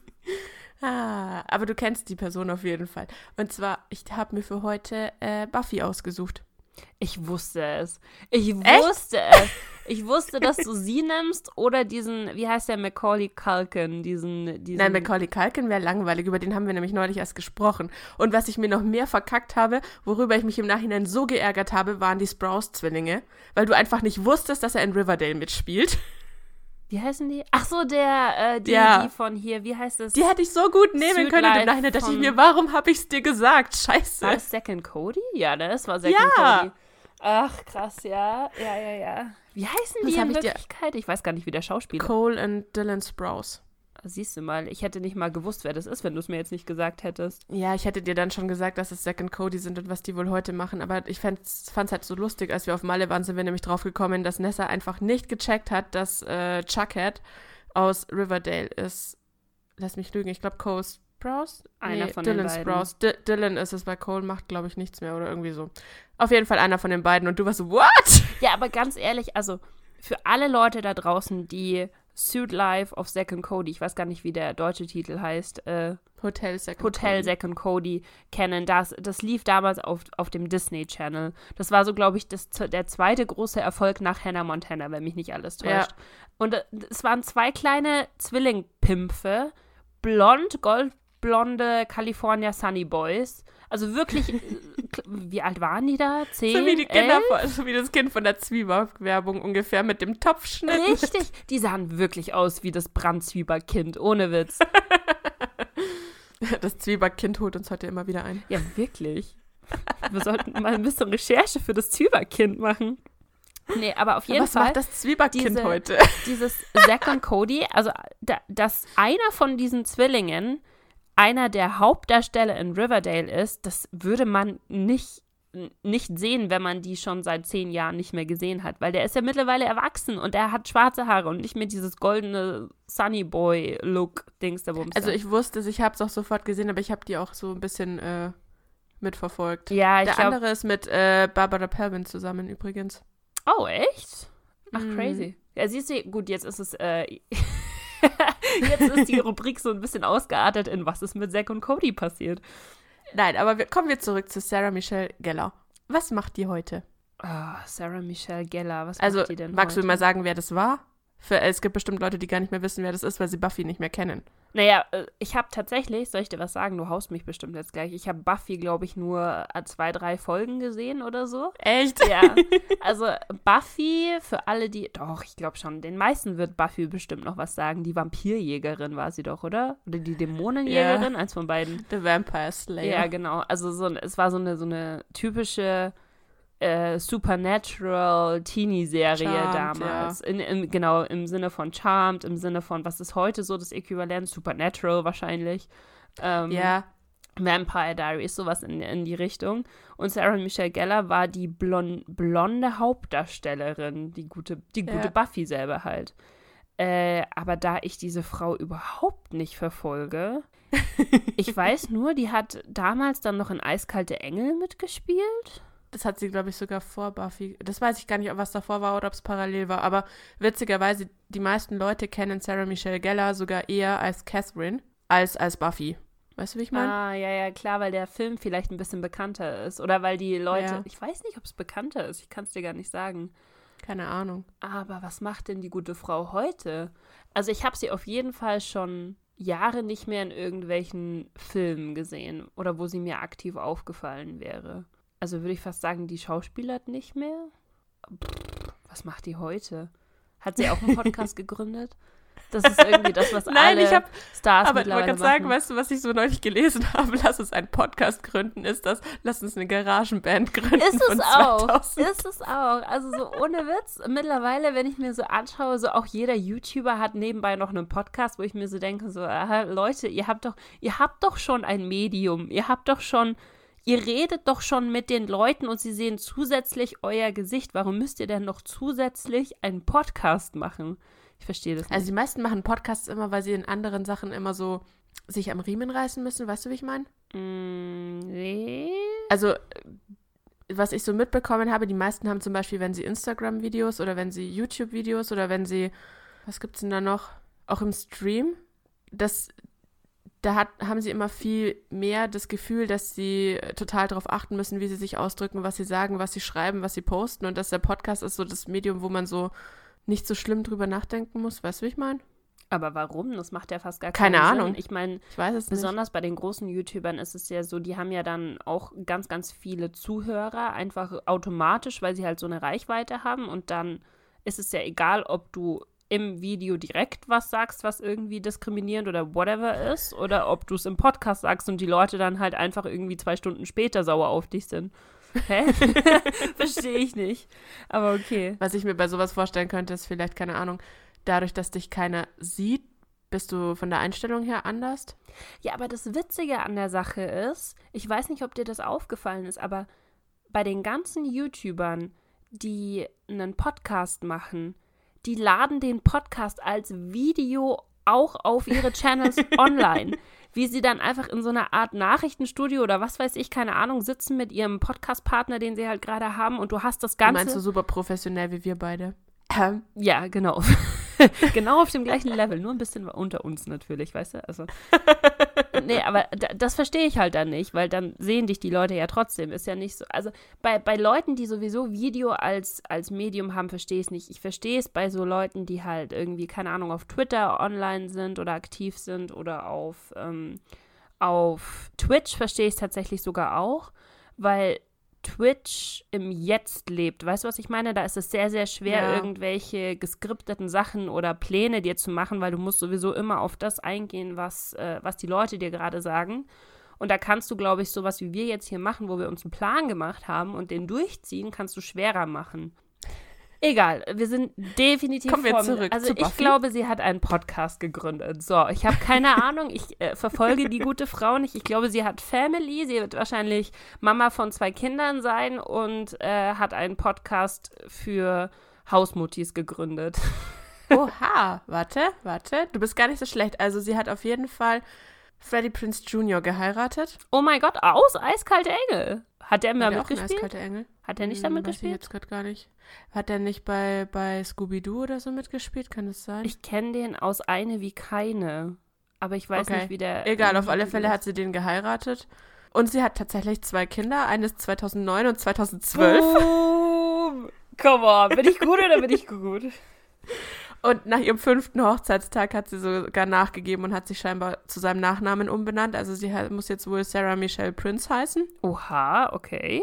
ah, aber du kennst die Person auf jeden Fall. Und zwar, ich habe mir für heute äh, Buffy ausgesucht. Ich wusste es. Ich wusste Echt? es. Ich wusste, dass du sie nimmst oder diesen, wie heißt der, Macaulay Culkin, diesen, diesen Nein, Macaulay Culkin wäre langweilig, über den haben wir nämlich neulich erst gesprochen. Und was ich mir noch mehr verkackt habe, worüber ich mich im Nachhinein so geärgert habe, waren die Sprouse-Zwillinge, weil du einfach nicht wusstest, dass er in Riverdale mitspielt. Wie heißen die? Ach so, der, äh, die, Ja. die von hier, wie heißt es? Die hätte ich so gut nehmen Suit können. Und im Nachhinein dachte ich mir, warum habe ich es dir gesagt? Scheiße. War das Second Cody? Ja, ne, das war Second Ja. Cody. Ach, krass, ja. Ja, ja, ja. Wie heißen Was die in ich Wirklichkeit? Ich weiß gar nicht, wie der Schauspieler. Cole und Dylan Sprouse. Siehst du mal, ich hätte nicht mal gewusst, wer das ist, wenn du es mir jetzt nicht gesagt hättest. Ja, ich hätte dir dann schon gesagt, dass es Zack und Cody sind und was die wohl heute machen, aber ich fand es halt so lustig, als wir auf Malle waren, sind wir nämlich drauf gekommen, dass Nessa einfach nicht gecheckt hat, dass äh, Chuckhead aus Riverdale ist. Lass mich lügen, ich glaube Cole Sprouse? Einer von den Dylan beiden. Sprouse. D Dylan ist es, weil Cole macht, glaube ich, nichts mehr oder irgendwie so. Auf jeden Fall einer von den beiden und du warst so, what? Ja, aber ganz ehrlich, also für alle Leute da draußen, die Suit Life of Zack and Cody, ich weiß gar nicht, wie der deutsche Titel heißt, äh, Hotel Zack und Hotel Cody. Zack and Cody kennen. Das, das lief damals auf, auf dem Disney Channel. Das war so, glaube ich, das, der zweite große Erfolg nach Hannah Montana, wenn mich nicht alles Ja. täuscht. Und äh, es waren zwei kleine Zwillingpimpfe, blond, goldblonde California Sunny Boys. Also wirklich, äh, wie alt waren die da? Zehn? So wie, die Kinder, elf? von- so wie das Kind von der Zwieback-Werbung ungefähr mit dem Topfschnitt. Richtig, die sahen wirklich aus wie das Brandzwieberkind, ohne Witz. Das Zwieback-Kind holt uns heute immer wieder ein. Ja, wirklich. Wir sollten mal ein bisschen Recherche für das Zwieberkind machen. Nee, aber auf jeden Was Fall macht das Zwieback-Kind diese- heute? dieses Zack und Cody, also da, dass einer von diesen Zwillingen einer der Hauptdarsteller in Riverdale ist, das würde man nicht nicht sehen, wenn man die schon seit zehn Jahren nicht mehr gesehen hat, weil der ist ja mittlerweile erwachsen und er hat schwarze Haare und nicht mehr dieses goldene Sunny Boy Look Dings da Bums. Also ich wusste es, ich habe es auch sofort gesehen, aber ich habe die auch so ein bisschen äh, mitverfolgt. ja, ich Der glaube, andere ist mit äh, Barbara Pervin zusammen übrigens. Oh, echt? Ach, Mhm. crazy. Ja, siehst du, gut, jetzt ist es, äh, jetzt ist die Rubrik so ein bisschen ausgeartet in was ist mit Zack und Cody passiert. Nein, aber wir, kommen wir zurück zu Sarah Michelle Gellar. Was macht die heute? Ah, Sarah Michelle Gellar, was Also, macht die denn magst du heute? mal sagen, wer das war? Für, es gibt bestimmt Leute, die gar nicht mehr wissen, wer das ist, weil sie Buffy nicht mehr kennen. Naja, äh, ich habe tatsächlich, soll ich dir was sagen? Du haust mich bestimmt jetzt gleich. Ich habe Buffy, glaube ich, nur äh, zwei, drei Folgen gesehen oder so. Echt? Ja, also Buffy, für alle, die, doch, ich glaube schon, den meisten wird Buffy bestimmt noch was sagen. Die Vampirjägerin war sie doch, oder? Oder die Dämonenjägerin, eins von beiden. The Vampire Slayer. Ja, genau. Also so, es war so eine, so eine typische äh, Supernatural Teenie-Serie damals. In, im, genau, im Sinne von Charmed, im Sinne von, was ist heute so das Äquivalent? Supernatural wahrscheinlich. Ähm, ja. Vampire Diaries, sowas in, in die Richtung. Und Sarah Michelle Gellar war die blon blonde Hauptdarstellerin, die gute, die gute Ja. Buffy selber halt. Äh, aber da ich diese Frau überhaupt nicht verfolge, ich weiß nur, die hat damals dann noch in Eiskalte Engel mitgespielt. Das hat sie, glaube ich, sogar vor Buffy. Das weiß ich gar nicht, ob was davor war oder ob es parallel war. Aber witzigerweise, die meisten Leute kennen Sarah Michelle Gellar sogar eher als Catherine als als Buffy. Weißt du, wie ich meine? Ah, ja, ja, klar, weil der Film vielleicht ein bisschen bekannter ist. Oder weil die Leute, Ja. ich weiß nicht, ob es bekannter ist, ich kann es dir gar nicht sagen. Keine Ahnung. Aber was macht denn die gute Frau heute? Also ich habe sie auf jeden Fall schon Jahre nicht mehr in irgendwelchen Filmen gesehen oder wo sie mir aktiv aufgefallen wäre. Also würde ich fast sagen, die schauspielert nicht mehr. Pff, was macht die heute? Hat sie auch einen Podcast gegründet? Das ist irgendwie das, was Nein, alle ich hab- Stars Aber ich wollte mittlerweile gerade sagen, machen. weißt du, was ich so neulich gelesen habe? Lass uns einen Podcast gründen. Ist das? Lass uns eine Garagenband gründen. Ist es auch. 2000. Ist es auch. Also so ohne Witz. Mittlerweile, wenn ich mir so anschaue, so auch jeder YouTuber hat nebenbei noch einen Podcast, wo ich mir so denke, so, aha, Leute, ihr habt doch, ihr habt doch schon ein Medium. Ihr habt doch schon, ihr redet doch schon mit den Leuten und sie sehen zusätzlich euer Gesicht. Warum müsst ihr denn noch zusätzlich einen Podcast machen? Ich verstehe das nicht. Also die meisten machen Podcasts immer, weil sie in anderen Sachen immer so sich am Riemen reißen müssen. Weißt du, wie ich meine? Mm, nee. Also, was ich so mitbekommen habe, die meisten haben zum Beispiel, wenn sie Instagram-Videos oder wenn sie YouTube-Videos oder wenn sie, was gibt's denn da noch? Auch im Stream, dass da hat, haben sie immer viel mehr das Gefühl, dass sie total darauf achten müssen, wie sie sich ausdrücken, was sie sagen, was sie schreiben, was sie posten und dass der Podcast ist so das Medium, wo man so nicht so schlimm drüber nachdenken muss. Weißt du, wie ich meine? Aber warum? Das macht ja fast gar keinen Keine Sinn. Ahnung. Ich meine, Ich weiß es besonders bei den großen YouTubern ist es ja so, die haben ja dann auch ganz, ganz viele Zuhörer, einfach automatisch, weil sie halt so eine Reichweite haben. Und dann ist es ja egal, ob du im Video direkt was sagst, was irgendwie diskriminierend oder whatever ist, oder ob du es im Podcast sagst und die Leute dann halt einfach irgendwie zwei Stunden später sauer auf dich sind. Hä? Verstehe ich nicht. Aber okay. Was ich mir bei sowas vorstellen könnte, ist vielleicht, keine Ahnung, dadurch, dass dich keiner sieht, bist du von der Einstellung her anders? Ja, aber das Witzige an der Sache ist, ich weiß nicht, ob dir das aufgefallen ist, aber bei den ganzen YouTubern, die einen Podcast machen, die laden den Podcast als Video auch auf ihre Channels online. Wie sie dann einfach in so einer Art Nachrichtenstudio oder was weiß ich, keine Ahnung, sitzen mit ihrem Podcast-Partner, den sie halt gerade haben und du hast das Du Ganze. meinst du super professionell wie wir beide? Ähm, Ja, genau. genau auf dem gleichen Level, nur ein bisschen unter uns natürlich, weißt du? Also. Nee, aber da, das verstehe ich halt dann nicht, weil dann sehen dich die Leute ja trotzdem. Ist ja nicht so. Also bei, bei Leuten, die sowieso Video als, als Medium haben, verstehe ich es nicht. Ich verstehe es bei so Leuten, die halt irgendwie, keine Ahnung, auf Twitter online sind oder aktiv sind oder auf, ähm, auf Twitch verstehe ich es tatsächlich sogar auch, weil Twitch im Jetzt lebt. Weißt du, was ich meine? Da ist es sehr, sehr schwer, Ja. irgendwelche geskripteten Sachen oder Pläne dir zu machen, weil du musst sowieso immer auf das eingehen, was, äh, was die Leute dir gerade sagen. Und da kannst du, glaube ich, sowas wie wir jetzt hier machen, wo wir uns einen Plan gemacht haben und den durchziehen, kannst du schwerer machen. Egal, wir sind definitiv Kommen wir zurück Also zu ich glaube, sie hat einen Podcast gegründet. So, ich habe keine Ahnung, ich äh, verfolge die gute Frau nicht. Ich glaube, sie hat Family, sie wird wahrscheinlich Mama von zwei Kindern sein und äh, hat einen Podcast für Hausmuttis gegründet. Oha, warte, warte. Du bist gar nicht so schlecht. Also sie hat auf jeden Fall Freddie Prince Jr. geheiratet. Oh mein Gott, aus Eiskalte Engel. Hat der er ein mitgespielt? eiskalte Engel? Hat er nicht Hm, damit ich gespielt? jetzt gerade gar nicht. Hat er nicht bei, bei Scooby-Doo oder so mitgespielt? Kann das sein? Ich kenne den aus Eine wie keine. Aber ich weiß Okay. nicht, wie der. Egal, auf alle Fälle ist. hat sie den geheiratet. Und sie hat tatsächlich zwei Kinder, eines 2009 und 2012. Boom. Come on, bin ich gut oder bin ich gut? Und nach ihrem fünften Hochzeitstag hat sie sogar nachgegeben und hat sich scheinbar zu seinem Nachnamen umbenannt. Also sie muss jetzt wohl Sarah Michelle Prince heißen. Oha, okay.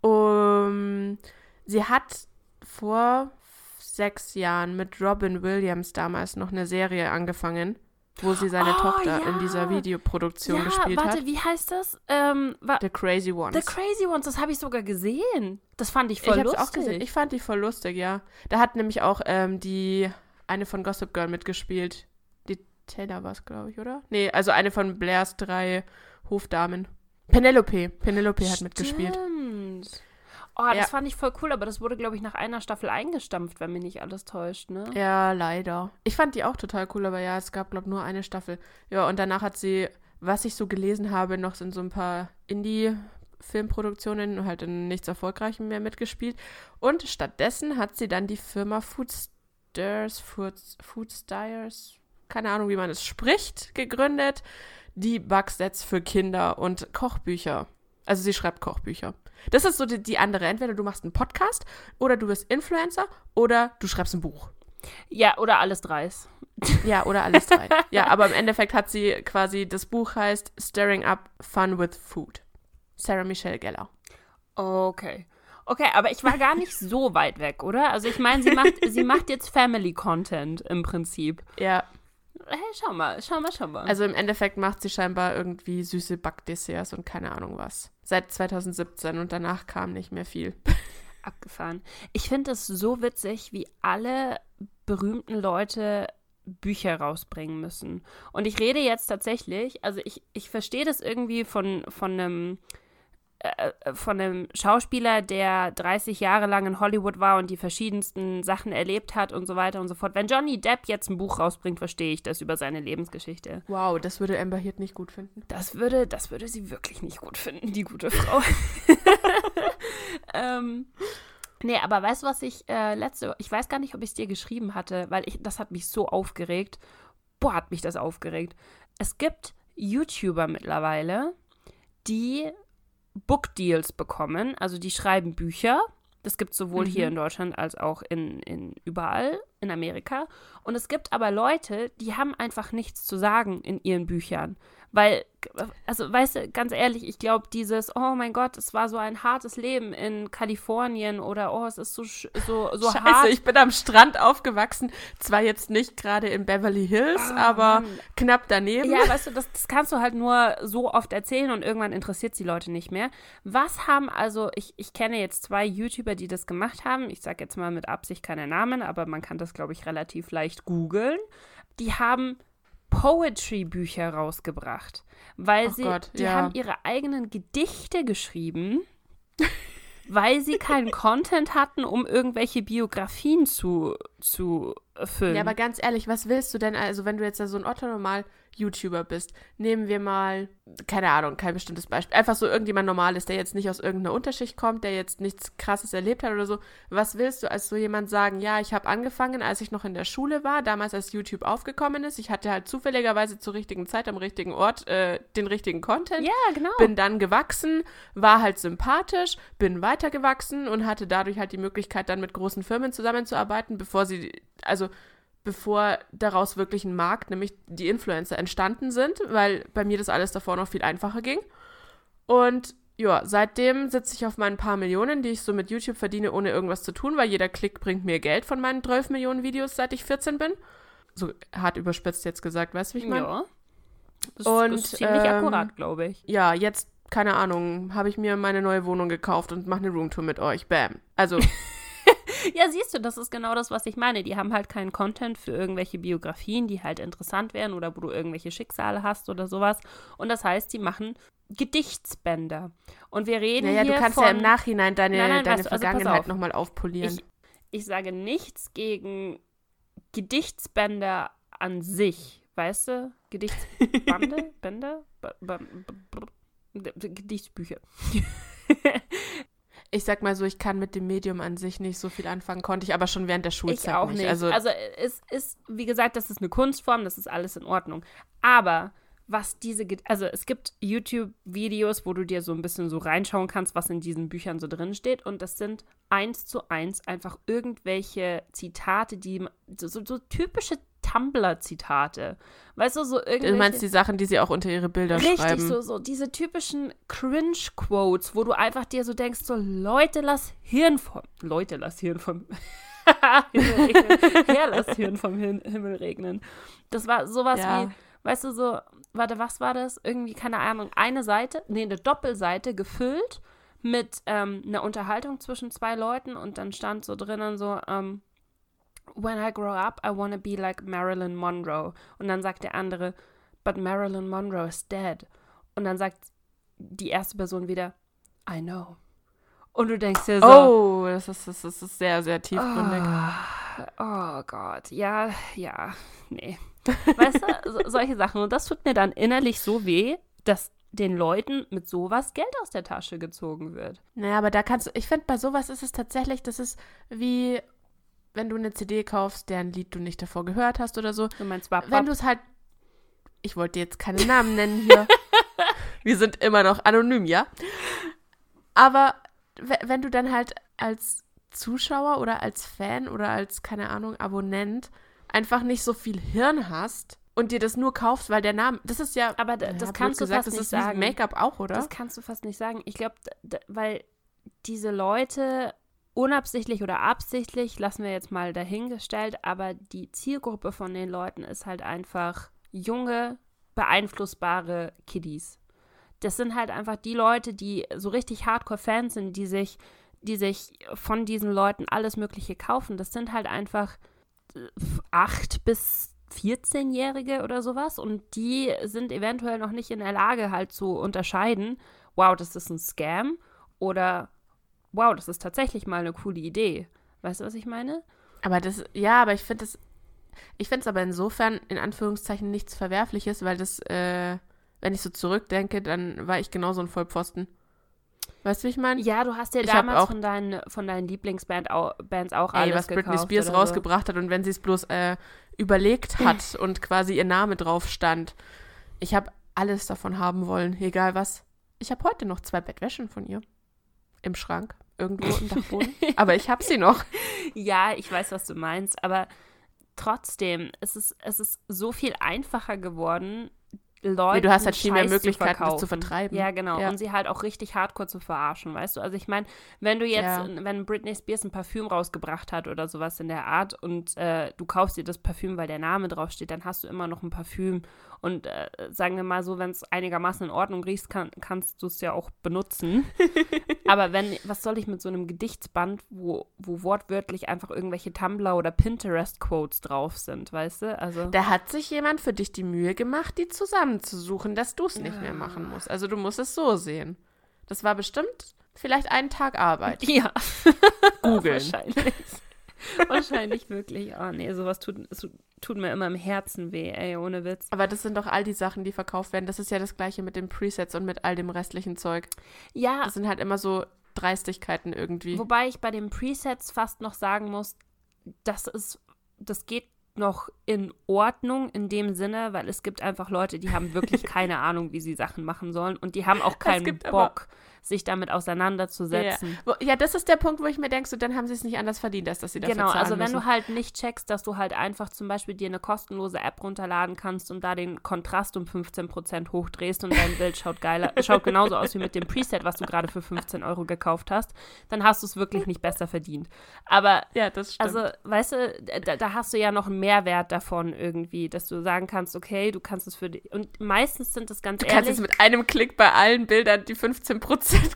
Um, sie hat vor sechs Jahren mit Robin Williams damals noch eine Serie angefangen, wo sie seine Oh, Tochter ja. in dieser Videoproduktion ja, gespielt warte, hat. wie heißt das? Ähm, The Crazy Ones. The Crazy Ones, das habe ich sogar gesehen. Das fand ich ich voll hab's lustig. auch gesehen. Ich fand die voll lustig, ja. Da hat nämlich auch ähm, die eine von Gossip Girl mitgespielt. Die Taylor war es, glaube ich, oder? Nee, also eine von Blairs drei Hofdamen. Penelope. Penelope hat mitgespielt. Oh, das Ja. fand ich voll cool, aber das wurde, glaube ich, nach einer Staffel eingestampft, wenn mich nicht alles täuscht, ne? Ja, leider. Ich fand die auch total cool, aber ja, es gab, glaube ich, nur eine Staffel. Ja, und danach hat sie, was ich so gelesen habe, noch in so ein paar Indie-Filmproduktionen halt in nichts Erfolgreichem mehr mitgespielt. Und stattdessen hat sie dann die Firma Foodsters, Food, Foodstyres, keine Ahnung, wie man es spricht, gegründet, die Backsets für Kinder und Kochbücher. Also sie schreibt Kochbücher. Das ist so die, die andere. Entweder du machst einen Podcast oder du bist Influencer oder du schreibst ein Buch. Ja, oder alles dreis. Ja, oder alles drei. ja, aber im Endeffekt hat sie quasi, das Buch heißt Stirring Up Fun with Food. Sarah Michelle Geller. Okay. Okay, aber ich war gar nicht so weit weg, oder? Also ich meine, sie macht, sie macht jetzt Family Content im Prinzip. Ja, Hey, schau mal, schau mal, schau mal. also im Endeffekt macht sie scheinbar irgendwie süße Backdesserts und keine Ahnung was. Seit 2017 und danach kam nicht mehr viel. Abgefahren. Ich finde es so witzig, wie alle berühmten Leute Bücher rausbringen müssen. Und ich rede jetzt tatsächlich, also ich, ich verstehe das irgendwie von, von einem von einem Schauspieler, der 30 Jahre lang in Hollywood war und die verschiedensten Sachen erlebt hat und so weiter und so fort. Wenn Johnny Depp jetzt ein Buch rausbringt, verstehe ich das über seine Lebensgeschichte. Wow, das würde Amber Heard nicht gut finden. Das würde, das würde sie wirklich nicht gut finden, die gute Frau. ähm, nee, aber weißt du, was ich äh, letzte, ich weiß gar nicht, ob ich es dir geschrieben hatte, weil ich, das hat mich so aufgeregt. Boah, hat mich das aufgeregt. Es gibt YouTuber mittlerweile, die Bookdeals bekommen. Also die schreiben Bücher. Das gibt es sowohl mhm. hier in Deutschland als auch in, in überall in Amerika. Und es gibt aber Leute, die haben einfach nichts zu sagen in ihren Büchern. Weil, also weißt du, ganz ehrlich, ich glaube, dieses, oh mein Gott, es war so ein hartes Leben in Kalifornien oder oh, es ist so, so, so Scheiße, hart. ich bin am Strand aufgewachsen. Zwar jetzt nicht gerade in Beverly Hills, oh, aber Mann. knapp daneben. Ja, weißt du, das, das kannst du halt nur so oft erzählen und irgendwann interessiert es die Leute nicht mehr. Was haben also, ich, ich kenne jetzt zwei YouTuber, die das gemacht haben. Ich sage jetzt mal mit Absicht keine Namen, aber man kann das, glaube ich, relativ leicht googeln. Die haben Poetry-Bücher rausgebracht, weil oh sie, Gott, die ja. haben ihre eigenen Gedichte geschrieben, weil sie keinen Content hatten, um irgendwelche Biografien zu, zu füllen. Ja, aber ganz ehrlich, was willst du denn, also wenn du jetzt so ein Otto normal YouTuber bist, nehmen wir mal, keine Ahnung, kein bestimmtes Beispiel, einfach so irgendjemand Normales, der jetzt nicht aus irgendeiner Unterschicht kommt, der jetzt nichts Krasses erlebt hat oder so. Was willst du als so jemand sagen, ja, ich habe angefangen, als ich noch in der Schule war, damals als YouTube aufgekommen ist, ich hatte halt zufälligerweise zur richtigen Zeit am richtigen Ort äh, den richtigen Content. Ja, genau. Bin dann gewachsen, war halt sympathisch, bin weitergewachsen und hatte dadurch halt die Möglichkeit, dann mit großen Firmen zusammenzuarbeiten, bevor sie, also bevor daraus wirklich ein Markt, nämlich die Influencer, entstanden sind, weil bei mir das alles davor noch viel einfacher ging. Und ja, seitdem sitze ich auf meinen paar Millionen, die ich so mit YouTube verdiene, ohne irgendwas zu tun, weil jeder Klick bringt mir Geld von meinen 12 Millionen Videos, seit ich 14 bin. So hart überspitzt jetzt gesagt, weißt du, wie ich meine? Ja. Das Und, ist ziemlich ähm, akkurat, glaube ich. Ja, jetzt, keine Ahnung, habe ich mir meine neue Wohnung gekauft und mache eine Roomtour mit euch. Bam. Also ja, siehst du, das ist genau das, was ich meine. Die haben halt keinen Content für irgendwelche Biografien, die halt interessant wären oder wo du irgendwelche Schicksale hast oder sowas. Und das heißt, die machen Gedichtsbänder. Und wir reden naja, hier du kannst von, ja im Nachhinein deine, nein, nein, deine weißt, also Vergangenheit auf. nochmal aufpolieren. Ich, ich sage nichts gegen Gedichtsbänder an sich. Weißt du? Gedichtsbande? Bänder? Gedichtsbücher. ich sag mal so, ich kann mit dem Medium an sich nicht so viel anfangen, konnte ich aber schon während der Schulzeit ich auch nicht. nicht. Also, also es ist, wie gesagt, das ist eine Kunstform, das ist alles in Ordnung. Aber was diese, also es gibt YouTube-Videos, wo du dir so ein bisschen so reinschauen kannst, was in diesen Büchern so drin steht. Und das sind eins zu eins einfach irgendwelche Zitate, die so, so typische Tumblr-Zitate. Weißt du, so irgendwelche... Du meinst die Sachen, die sie auch unter ihre Bilder richtig, schreiben? Richtig, so, so diese typischen Cringe-Quotes, wo du einfach dir so denkst, so Leute, lass Hirn vom... Leute, lass Hirn vom... Herr, lass Hirn vom Himmel regnen. Das war sowas ja. wie, weißt du, so, warte, was war das? Irgendwie, keine Ahnung, eine Seite, nee, eine Doppelseite gefüllt mit ähm, einer Unterhaltung zwischen zwei Leuten und dann stand so drinnen so, ähm, When I grow up, I want to be like Marilyn Monroe. Und dann sagt der andere, But Marilyn Monroe is dead. Und dann sagt die erste Person wieder, I know. Und du denkst dir so. Oh, das ist, das ist sehr, sehr tiefgründig. Oh, oh Gott, ja, ja, nee. Weißt du, so, solche Sachen. Und das tut mir dann innerlich so weh, dass den Leuten mit sowas Geld aus der Tasche gezogen wird. Naja, aber da kannst du, ich finde, bei sowas ist es tatsächlich, das ist wie wenn du eine CD kaufst, deren Lied du nicht davor gehört hast oder so. Du meinst Wap, Wenn du es halt. Ich wollte jetzt keine Namen nennen hier. Wir sind immer noch anonym, ja? Aber wenn du dann halt als Zuschauer oder als Fan oder als, keine Ahnung, Abonnent einfach nicht so viel Hirn hast und dir das nur kaufst, weil der Name, das ist ja, aber das ja, kannst du gesagt, fast das nicht ist sagen. Make-up auch, oder? Das kannst du fast nicht sagen. Ich glaube, weil diese Leute unabsichtlich oder absichtlich, lassen wir jetzt mal dahingestellt, aber die Zielgruppe von den Leuten ist halt einfach junge, beeinflussbare Kiddies. Das sind halt einfach die Leute, die so richtig Hardcore-Fans sind, die sich, die sich von diesen Leuten alles Mögliche kaufen. Das sind halt einfach 8 äh, bis 14-Jährige oder sowas und die sind eventuell noch nicht in der Lage halt zu unterscheiden, wow, das ist ein Scam oder wow, das ist tatsächlich mal eine coole Idee. Weißt du, was ich meine? Aber das, ja, aber ich finde es, ich finde es aber insofern in Anführungszeichen nichts Verwerfliches, weil das, äh, wenn ich so zurückdenke, dann war ich genauso ein Vollpfosten. Weißt du, wie ich meine? Ja, du hast ja ich damals auch, von, deinen, von deinen Lieblingsbands auch, Bands auch ey, alles was Britney Spears rausgebracht so. hat und wenn sie es bloß äh, überlegt hat und quasi ihr Name drauf stand. Ich habe alles davon haben wollen, egal was. Ich habe heute noch zwei Bettwäschen von ihr im Schrank, irgendwo im Dachboden. aber ich habe sie noch. Ja, ich weiß, was du meinst, aber trotzdem, es ist, es ist so viel einfacher geworden, Leute. Nee, du hast halt viel mehr Möglichkeiten, das zu vertreiben. Ja, genau. Ja. Und sie halt auch richtig hardcore zu verarschen, weißt du? Also ich meine, wenn du jetzt, ja. wenn Britney Spears ein Parfüm rausgebracht hat oder sowas in der Art und äh, du kaufst dir das Parfüm, weil der Name draufsteht, dann hast du immer noch ein Parfüm. Und äh, sagen wir mal so, wenn es einigermaßen in Ordnung riecht, kann, kannst du es ja auch benutzen. Aber wenn, was soll ich mit so einem Gedichtsband, wo, wo wortwörtlich einfach irgendwelche Tumblr oder Pinterest-Quotes drauf sind, weißt du? Also. Da hat sich jemand für dich die Mühe gemacht, die zusammenzusuchen, dass du es nicht ja. mehr machen musst. Also du musst es so sehen. Das war bestimmt vielleicht einen Tag Arbeit. Ja. Googeln. Wahrscheinlich. Wahrscheinlich wirklich. Oh nee, sowas tut, tut mir immer im Herzen weh, ey, ohne Witz. Aber das sind doch all die Sachen, die verkauft werden. Das ist ja das gleiche mit den Presets und mit all dem restlichen Zeug. Ja. Das sind halt immer so Dreistigkeiten irgendwie. Wobei ich bei den Presets fast noch sagen muss, das ist, das geht noch in Ordnung in dem Sinne, weil es gibt einfach Leute, die haben wirklich keine Ahnung, wie sie Sachen machen sollen und die haben auch keinen Bock sich damit auseinanderzusetzen. Ja. ja, das ist der Punkt, wo ich mir denke, so, dann haben sie es nicht anders verdient, als dass sie dafür Genau, also wenn müssen. du halt nicht checkst, dass du halt einfach zum Beispiel dir eine kostenlose App runterladen kannst und da den Kontrast um 15% hochdrehst und dein Bild schaut geiler, schaut genauso aus wie mit dem Preset, was du gerade für 15 Euro gekauft hast, dann hast du es wirklich nicht besser verdient. Aber, ja, das stimmt. also, weißt du, da, da hast du ja noch einen Mehrwert davon irgendwie, dass du sagen kannst, okay, du kannst es für dich, und meistens sind das ganz du ehrlich. Du kannst es mit einem Klick bei allen Bildern die 15%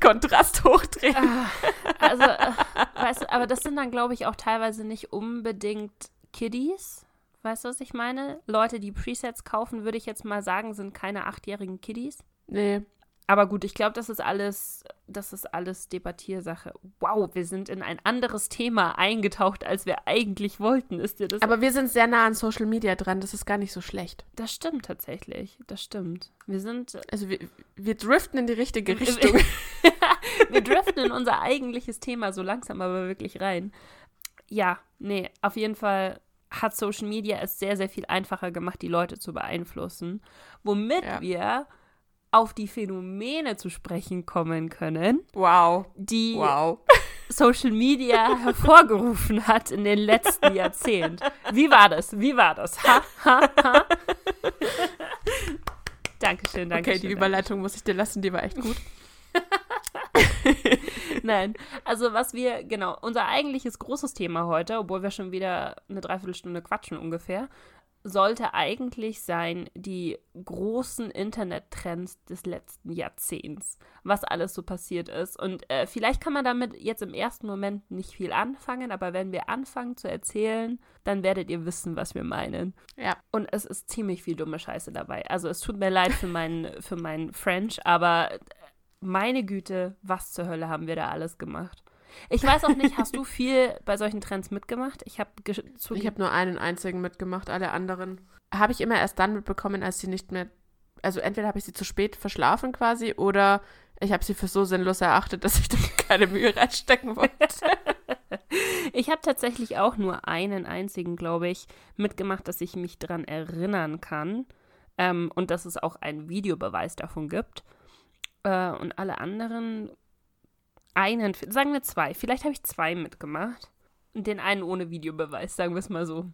Kontrast hochdrehen. Ah, also, äh, weißt du, aber das sind dann, glaube ich, auch teilweise nicht unbedingt Kiddies. Weißt du, was ich meine? Leute, die Presets kaufen, würde ich jetzt mal sagen, sind keine achtjährigen Kiddies. Nee. Aber gut, ich glaube, das ist alles, das ist alles Debattiersache. Wow, wir sind in ein anderes Thema eingetaucht, als wir eigentlich wollten. Ist dir das? Aber wir sind sehr nah an Social Media dran. Das ist gar nicht so schlecht. Das stimmt tatsächlich. Das stimmt. Wir sind. Also wir, wir driften in die richtige Richtung. wir driften in unser eigentliches Thema so langsam, aber wirklich rein. Ja, nee, auf jeden Fall hat Social Media es sehr, sehr viel einfacher gemacht, die Leute zu beeinflussen. Womit ja. wir auf die Phänomene zu sprechen kommen können, wow. die wow. Social Media hervorgerufen hat in den letzten Jahrzehnten. Wie war das? Wie war das? Ha, ha, ha. Dankeschön, danke. Okay, die Überleitung muss ich dir lassen, die war echt gut. Nein, also was wir, genau, unser eigentliches großes Thema heute, obwohl wir schon wieder eine Dreiviertelstunde quatschen ungefähr, sollte eigentlich sein die großen Internettrends des letzten Jahrzehnts, was alles so passiert ist. Und äh, vielleicht kann man damit jetzt im ersten Moment nicht viel anfangen, aber wenn wir anfangen zu erzählen, dann werdet ihr wissen, was wir meinen. Ja. Und es ist ziemlich viel dumme Scheiße dabei. Also es tut mir leid für meinen für mein French, aber meine Güte, was zur Hölle haben wir da alles gemacht? Ich weiß auch nicht, hast du viel bei solchen Trends mitgemacht? Ich habe ich habe nur einen einzigen mitgemacht, alle anderen habe ich immer erst dann mitbekommen, als sie nicht mehr also entweder habe ich sie zu spät verschlafen quasi oder ich habe sie für so sinnlos erachtet, dass ich da keine Mühe reinstecken wollte. ich habe tatsächlich auch nur einen einzigen, glaube ich, mitgemacht, dass ich mich daran erinnern kann ähm, und dass es auch einen Videobeweis davon gibt. Äh, und alle anderen einen, sagen wir zwei. Vielleicht habe ich zwei mitgemacht. Und den einen ohne Videobeweis, sagen wir es mal so.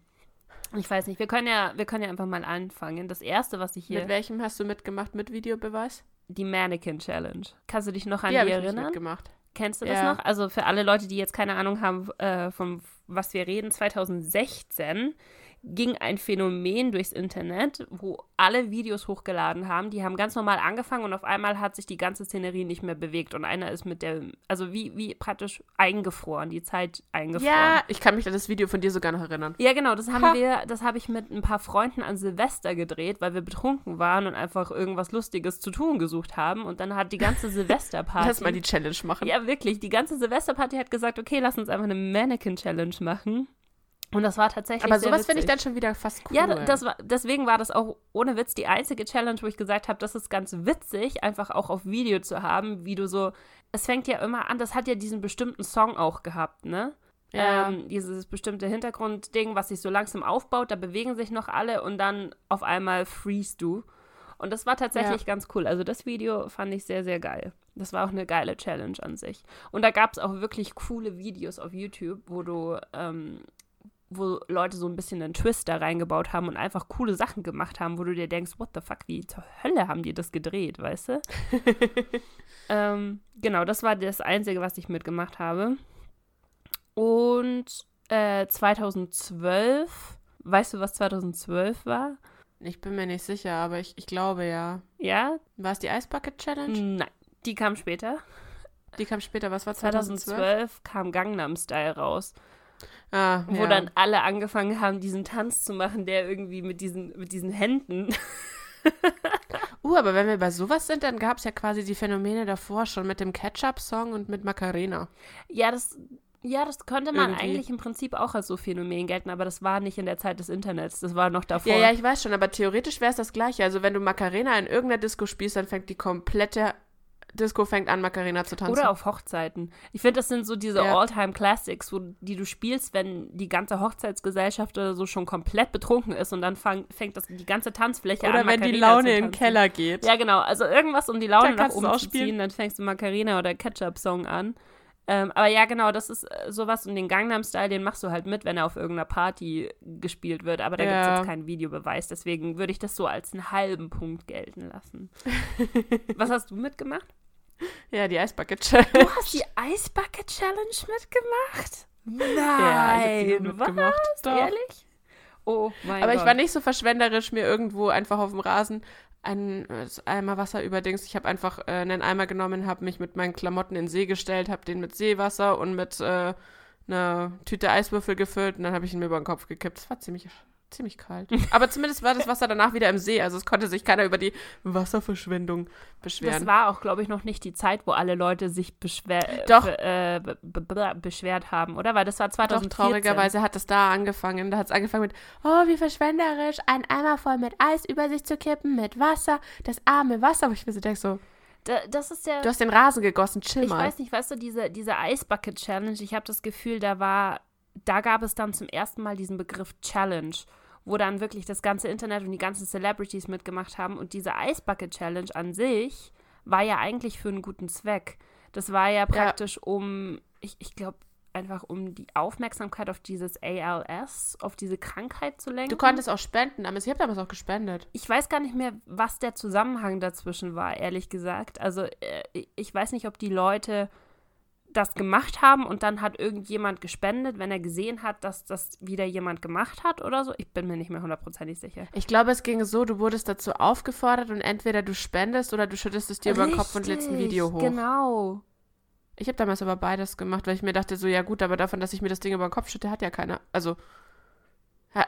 Ich weiß nicht, wir können ja, wir können ja einfach mal anfangen. Das erste, was ich hier. Mit welchem hast du mitgemacht mit Videobeweis? Die Mannequin Challenge. Kannst du dich noch an die, die erinnern? Ich mitgemacht. Kennst du das ja. noch? Also für alle Leute, die jetzt keine Ahnung haben, äh, von was wir reden, 2016 ging ein Phänomen durchs Internet, wo alle Videos hochgeladen haben. Die haben ganz normal angefangen und auf einmal hat sich die ganze Szenerie nicht mehr bewegt und einer ist mit der, also wie, wie praktisch eingefroren, die Zeit eingefroren. Ja, ich kann mich an das Video von dir sogar noch erinnern. Ja, genau, das haben ha. wir, das habe ich mit ein paar Freunden an Silvester gedreht, weil wir betrunken waren und einfach irgendwas Lustiges zu tun gesucht haben und dann hat die ganze Silvesterparty. Lass mal die Challenge machen. Ja, wirklich, die ganze Silvesterparty hat gesagt, okay, lass uns einfach eine Mannequin-Challenge machen. Und das war tatsächlich. Aber sowas finde ich dann schon wieder fast cool. Ja, das war, deswegen war das auch ohne Witz die einzige Challenge, wo ich gesagt habe, das ist ganz witzig, einfach auch auf Video zu haben, wie du so. Es fängt ja immer an, das hat ja diesen bestimmten Song auch gehabt, ne? Ja. Ähm, dieses bestimmte Hintergrundding, was sich so langsam aufbaut, da bewegen sich noch alle und dann auf einmal freest du. Und das war tatsächlich ja. ganz cool. Also das Video fand ich sehr, sehr geil. Das war auch eine geile Challenge an sich. Und da gab es auch wirklich coole Videos auf YouTube, wo du, ähm, wo Leute so ein bisschen einen Twist da reingebaut haben und einfach coole Sachen gemacht haben, wo du dir denkst, what the fuck, wie zur Hölle haben die das gedreht, weißt du? ähm, genau, das war das Einzige, was ich mitgemacht habe. Und äh, 2012, weißt du, was 2012 war? Ich bin mir nicht sicher, aber ich, ich glaube ja. Ja? War es die Ice Bucket Challenge? Nein, die kam später. Die kam später, was war 2012? 2012 kam Gangnam Style raus. Ah, wo ja. dann alle angefangen haben, diesen Tanz zu machen, der irgendwie mit diesen, mit diesen Händen. uh, aber wenn wir bei sowas sind, dann gab es ja quasi die Phänomene davor schon mit dem Ketchup-Song und mit Macarena. Ja, das, ja, das könnte man Irgendwie. eigentlich im Prinzip auch als so Phänomen gelten, aber das war nicht in der Zeit des Internets, das war noch davor. Ja, ja, ich weiß schon, aber theoretisch wäre es das Gleiche. Also wenn du Macarena in irgendeiner Disco spielst, dann fängt die komplette Disco fängt an, Macarena zu tanzen. Oder auf Hochzeiten. Ich finde, das sind so diese ja. All-Time-Classics, die du spielst, wenn die ganze Hochzeitsgesellschaft oder so schon komplett betrunken ist und dann fang, fängt das die ganze Tanzfläche oder an. Oder wenn die Laune in den Keller geht. Ja, genau. Also irgendwas, um die Laune nach oben zu ziehen, dann fängst du Macarena oder Ketchup-Song an. Ähm, aber ja, genau, das ist äh, sowas und den Gangnam-Style, den machst du halt mit, wenn er auf irgendeiner Party gespielt wird. Aber da ja. gibt es jetzt keinen Videobeweis. Deswegen würde ich das so als einen halben Punkt gelten lassen. Was hast du mitgemacht? Ja, die Eisbucket Challenge. Du hast die Eisbucket Challenge mitgemacht? Nein, ja, ich mitgemacht. Was? Doch. Ehrlich? Oh mein Aber Gott. ich war nicht so verschwenderisch, mir irgendwo einfach auf dem Rasen einen Eimer Wasser überdings. Ich habe einfach äh, einen Eimer genommen, habe mich mit meinen Klamotten in den See gestellt, habe den mit Seewasser und mit äh, einer Tüte Eiswürfel gefüllt und dann habe ich ihn mir über den Kopf gekippt. Das war ziemlich ziemlich kalt. Aber zumindest war das Wasser danach wieder im See, also es konnte sich keiner über die Wasserverschwendung beschweren. Das war auch, glaube ich, noch nicht die Zeit, wo alle Leute sich beschwer Doch. Äh, beschwert haben, oder? Weil das war 2014. Doch, traurigerweise hat es da angefangen. Da hat es angefangen mit, oh, wie verschwenderisch, ein Eimer voll mit Eis über sich zu kippen, mit Wasser, das arme Wasser. Wo ich mir so denke, so, da, das ist ja. Du hast den Rasen gegossen, chill ich mal. Ich weiß nicht, weißt du, diese, diese Eisbucket Challenge, ich habe das Gefühl, da war, da gab es dann zum ersten Mal diesen Begriff Challenge wo dann wirklich das ganze Internet und die ganzen Celebrities mitgemacht haben. Und diese Eisbucket Challenge an sich war ja eigentlich für einen guten Zweck. Das war ja praktisch ja. um, ich, ich glaube, einfach um die Aufmerksamkeit auf dieses ALS, auf diese Krankheit zu lenken. Du konntest auch spenden, aber ich habe damals auch gespendet. Ich weiß gar nicht mehr, was der Zusammenhang dazwischen war, ehrlich gesagt. Also äh, ich weiß nicht, ob die Leute das gemacht haben und dann hat irgendjemand gespendet, wenn er gesehen hat, dass das wieder jemand gemacht hat oder so. Ich bin mir nicht mehr hundertprozentig sicher. Ich glaube, es ging so, du wurdest dazu aufgefordert und entweder du spendest oder du schüttest es dir Richtig, über den Kopf und lädst ein Video hoch. Genau. Ich habe damals aber beides gemacht, weil ich mir dachte, so, ja gut, aber davon, dass ich mir das Ding über den Kopf schütte, hat ja keiner. Also,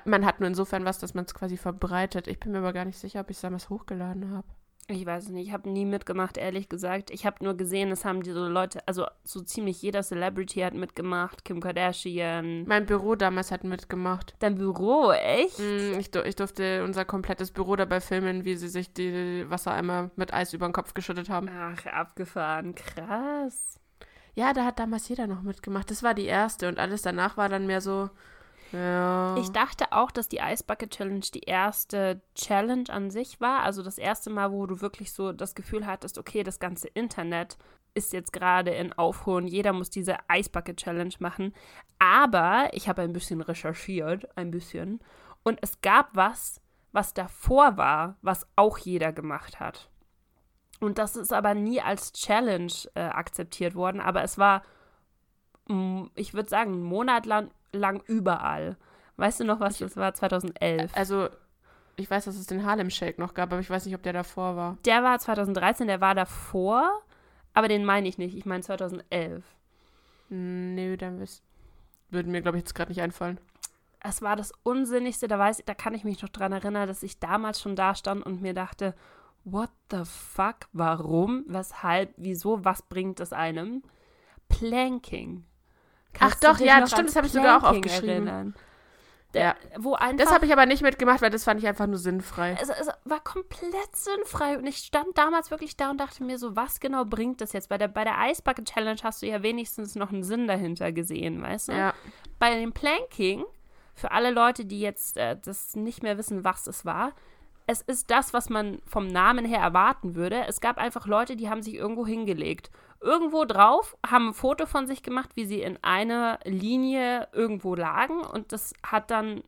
man hat nur insofern was, dass man es quasi verbreitet. Ich bin mir aber gar nicht sicher, ob ich es damals hochgeladen habe. Ich weiß es nicht, ich habe nie mitgemacht, ehrlich gesagt. Ich habe nur gesehen, es haben diese Leute, also so ziemlich jeder Celebrity hat mitgemacht, Kim Kardashian. Mein Büro damals hat mitgemacht. Dein Büro, echt? Mm, ich, ich, durfte unser komplettes Büro dabei filmen, wie sie sich die Wassereimer mit Eis über den Kopf geschüttet haben. Ach, abgefahren, krass. Ja, da hat damals jeder noch mitgemacht. Das war die erste und alles danach war dann mehr so, ja. Ich dachte auch, dass die Ice Bucket Challenge die erste Challenge an sich war. Also das erste Mal, wo du wirklich so das Gefühl hattest, okay, das ganze Internet ist jetzt gerade in Aufruhr jeder muss diese Ice Bucket Challenge machen. Aber ich habe ein bisschen recherchiert, ein bisschen. Und es gab was, was davor war, was auch jeder gemacht hat. Und das ist aber nie als Challenge äh, akzeptiert worden. Aber es war, ich würde sagen, einen Monat lang lang überall. Weißt du noch, was das war? 2011. Also, ich weiß, dass es den Harlem Shake noch gab, aber ich weiß nicht, ob der davor war. Der war 2013, der war davor, aber den meine ich nicht. Ich meine 2011. Nö, dann würde mir, glaube ich, jetzt gerade nicht einfallen. Es war das Unsinnigste, da weiß da kann ich mich noch dran erinnern, dass ich damals schon da stand und mir dachte, what the fuck, warum, weshalb, wieso, was bringt es einem? Planking. Kannst Ach doch, ja, stimmt, das habe ich sogar auch aufgeschrieben. Erinnern? Ja. Wo einfach, das habe ich aber nicht mitgemacht, weil das fand ich einfach nur sinnfrei. Es, es, war komplett sinnfrei. Und ich stand damals wirklich da und dachte mir so, was genau bringt das jetzt? Bei der, bei der Eisbucket Challenge hast du ja wenigstens noch einen Sinn dahinter gesehen, weißt du? Ja. Bei dem Planking, für alle Leute, die jetzt äh, das nicht mehr wissen, was es war, es ist das, was man vom Namen her erwarten würde. Es gab einfach Leute, die haben sich irgendwo hingelegt. Irgendwo drauf, haben ein Foto von sich gemacht, wie sie in einer Linie irgendwo lagen und das hat dann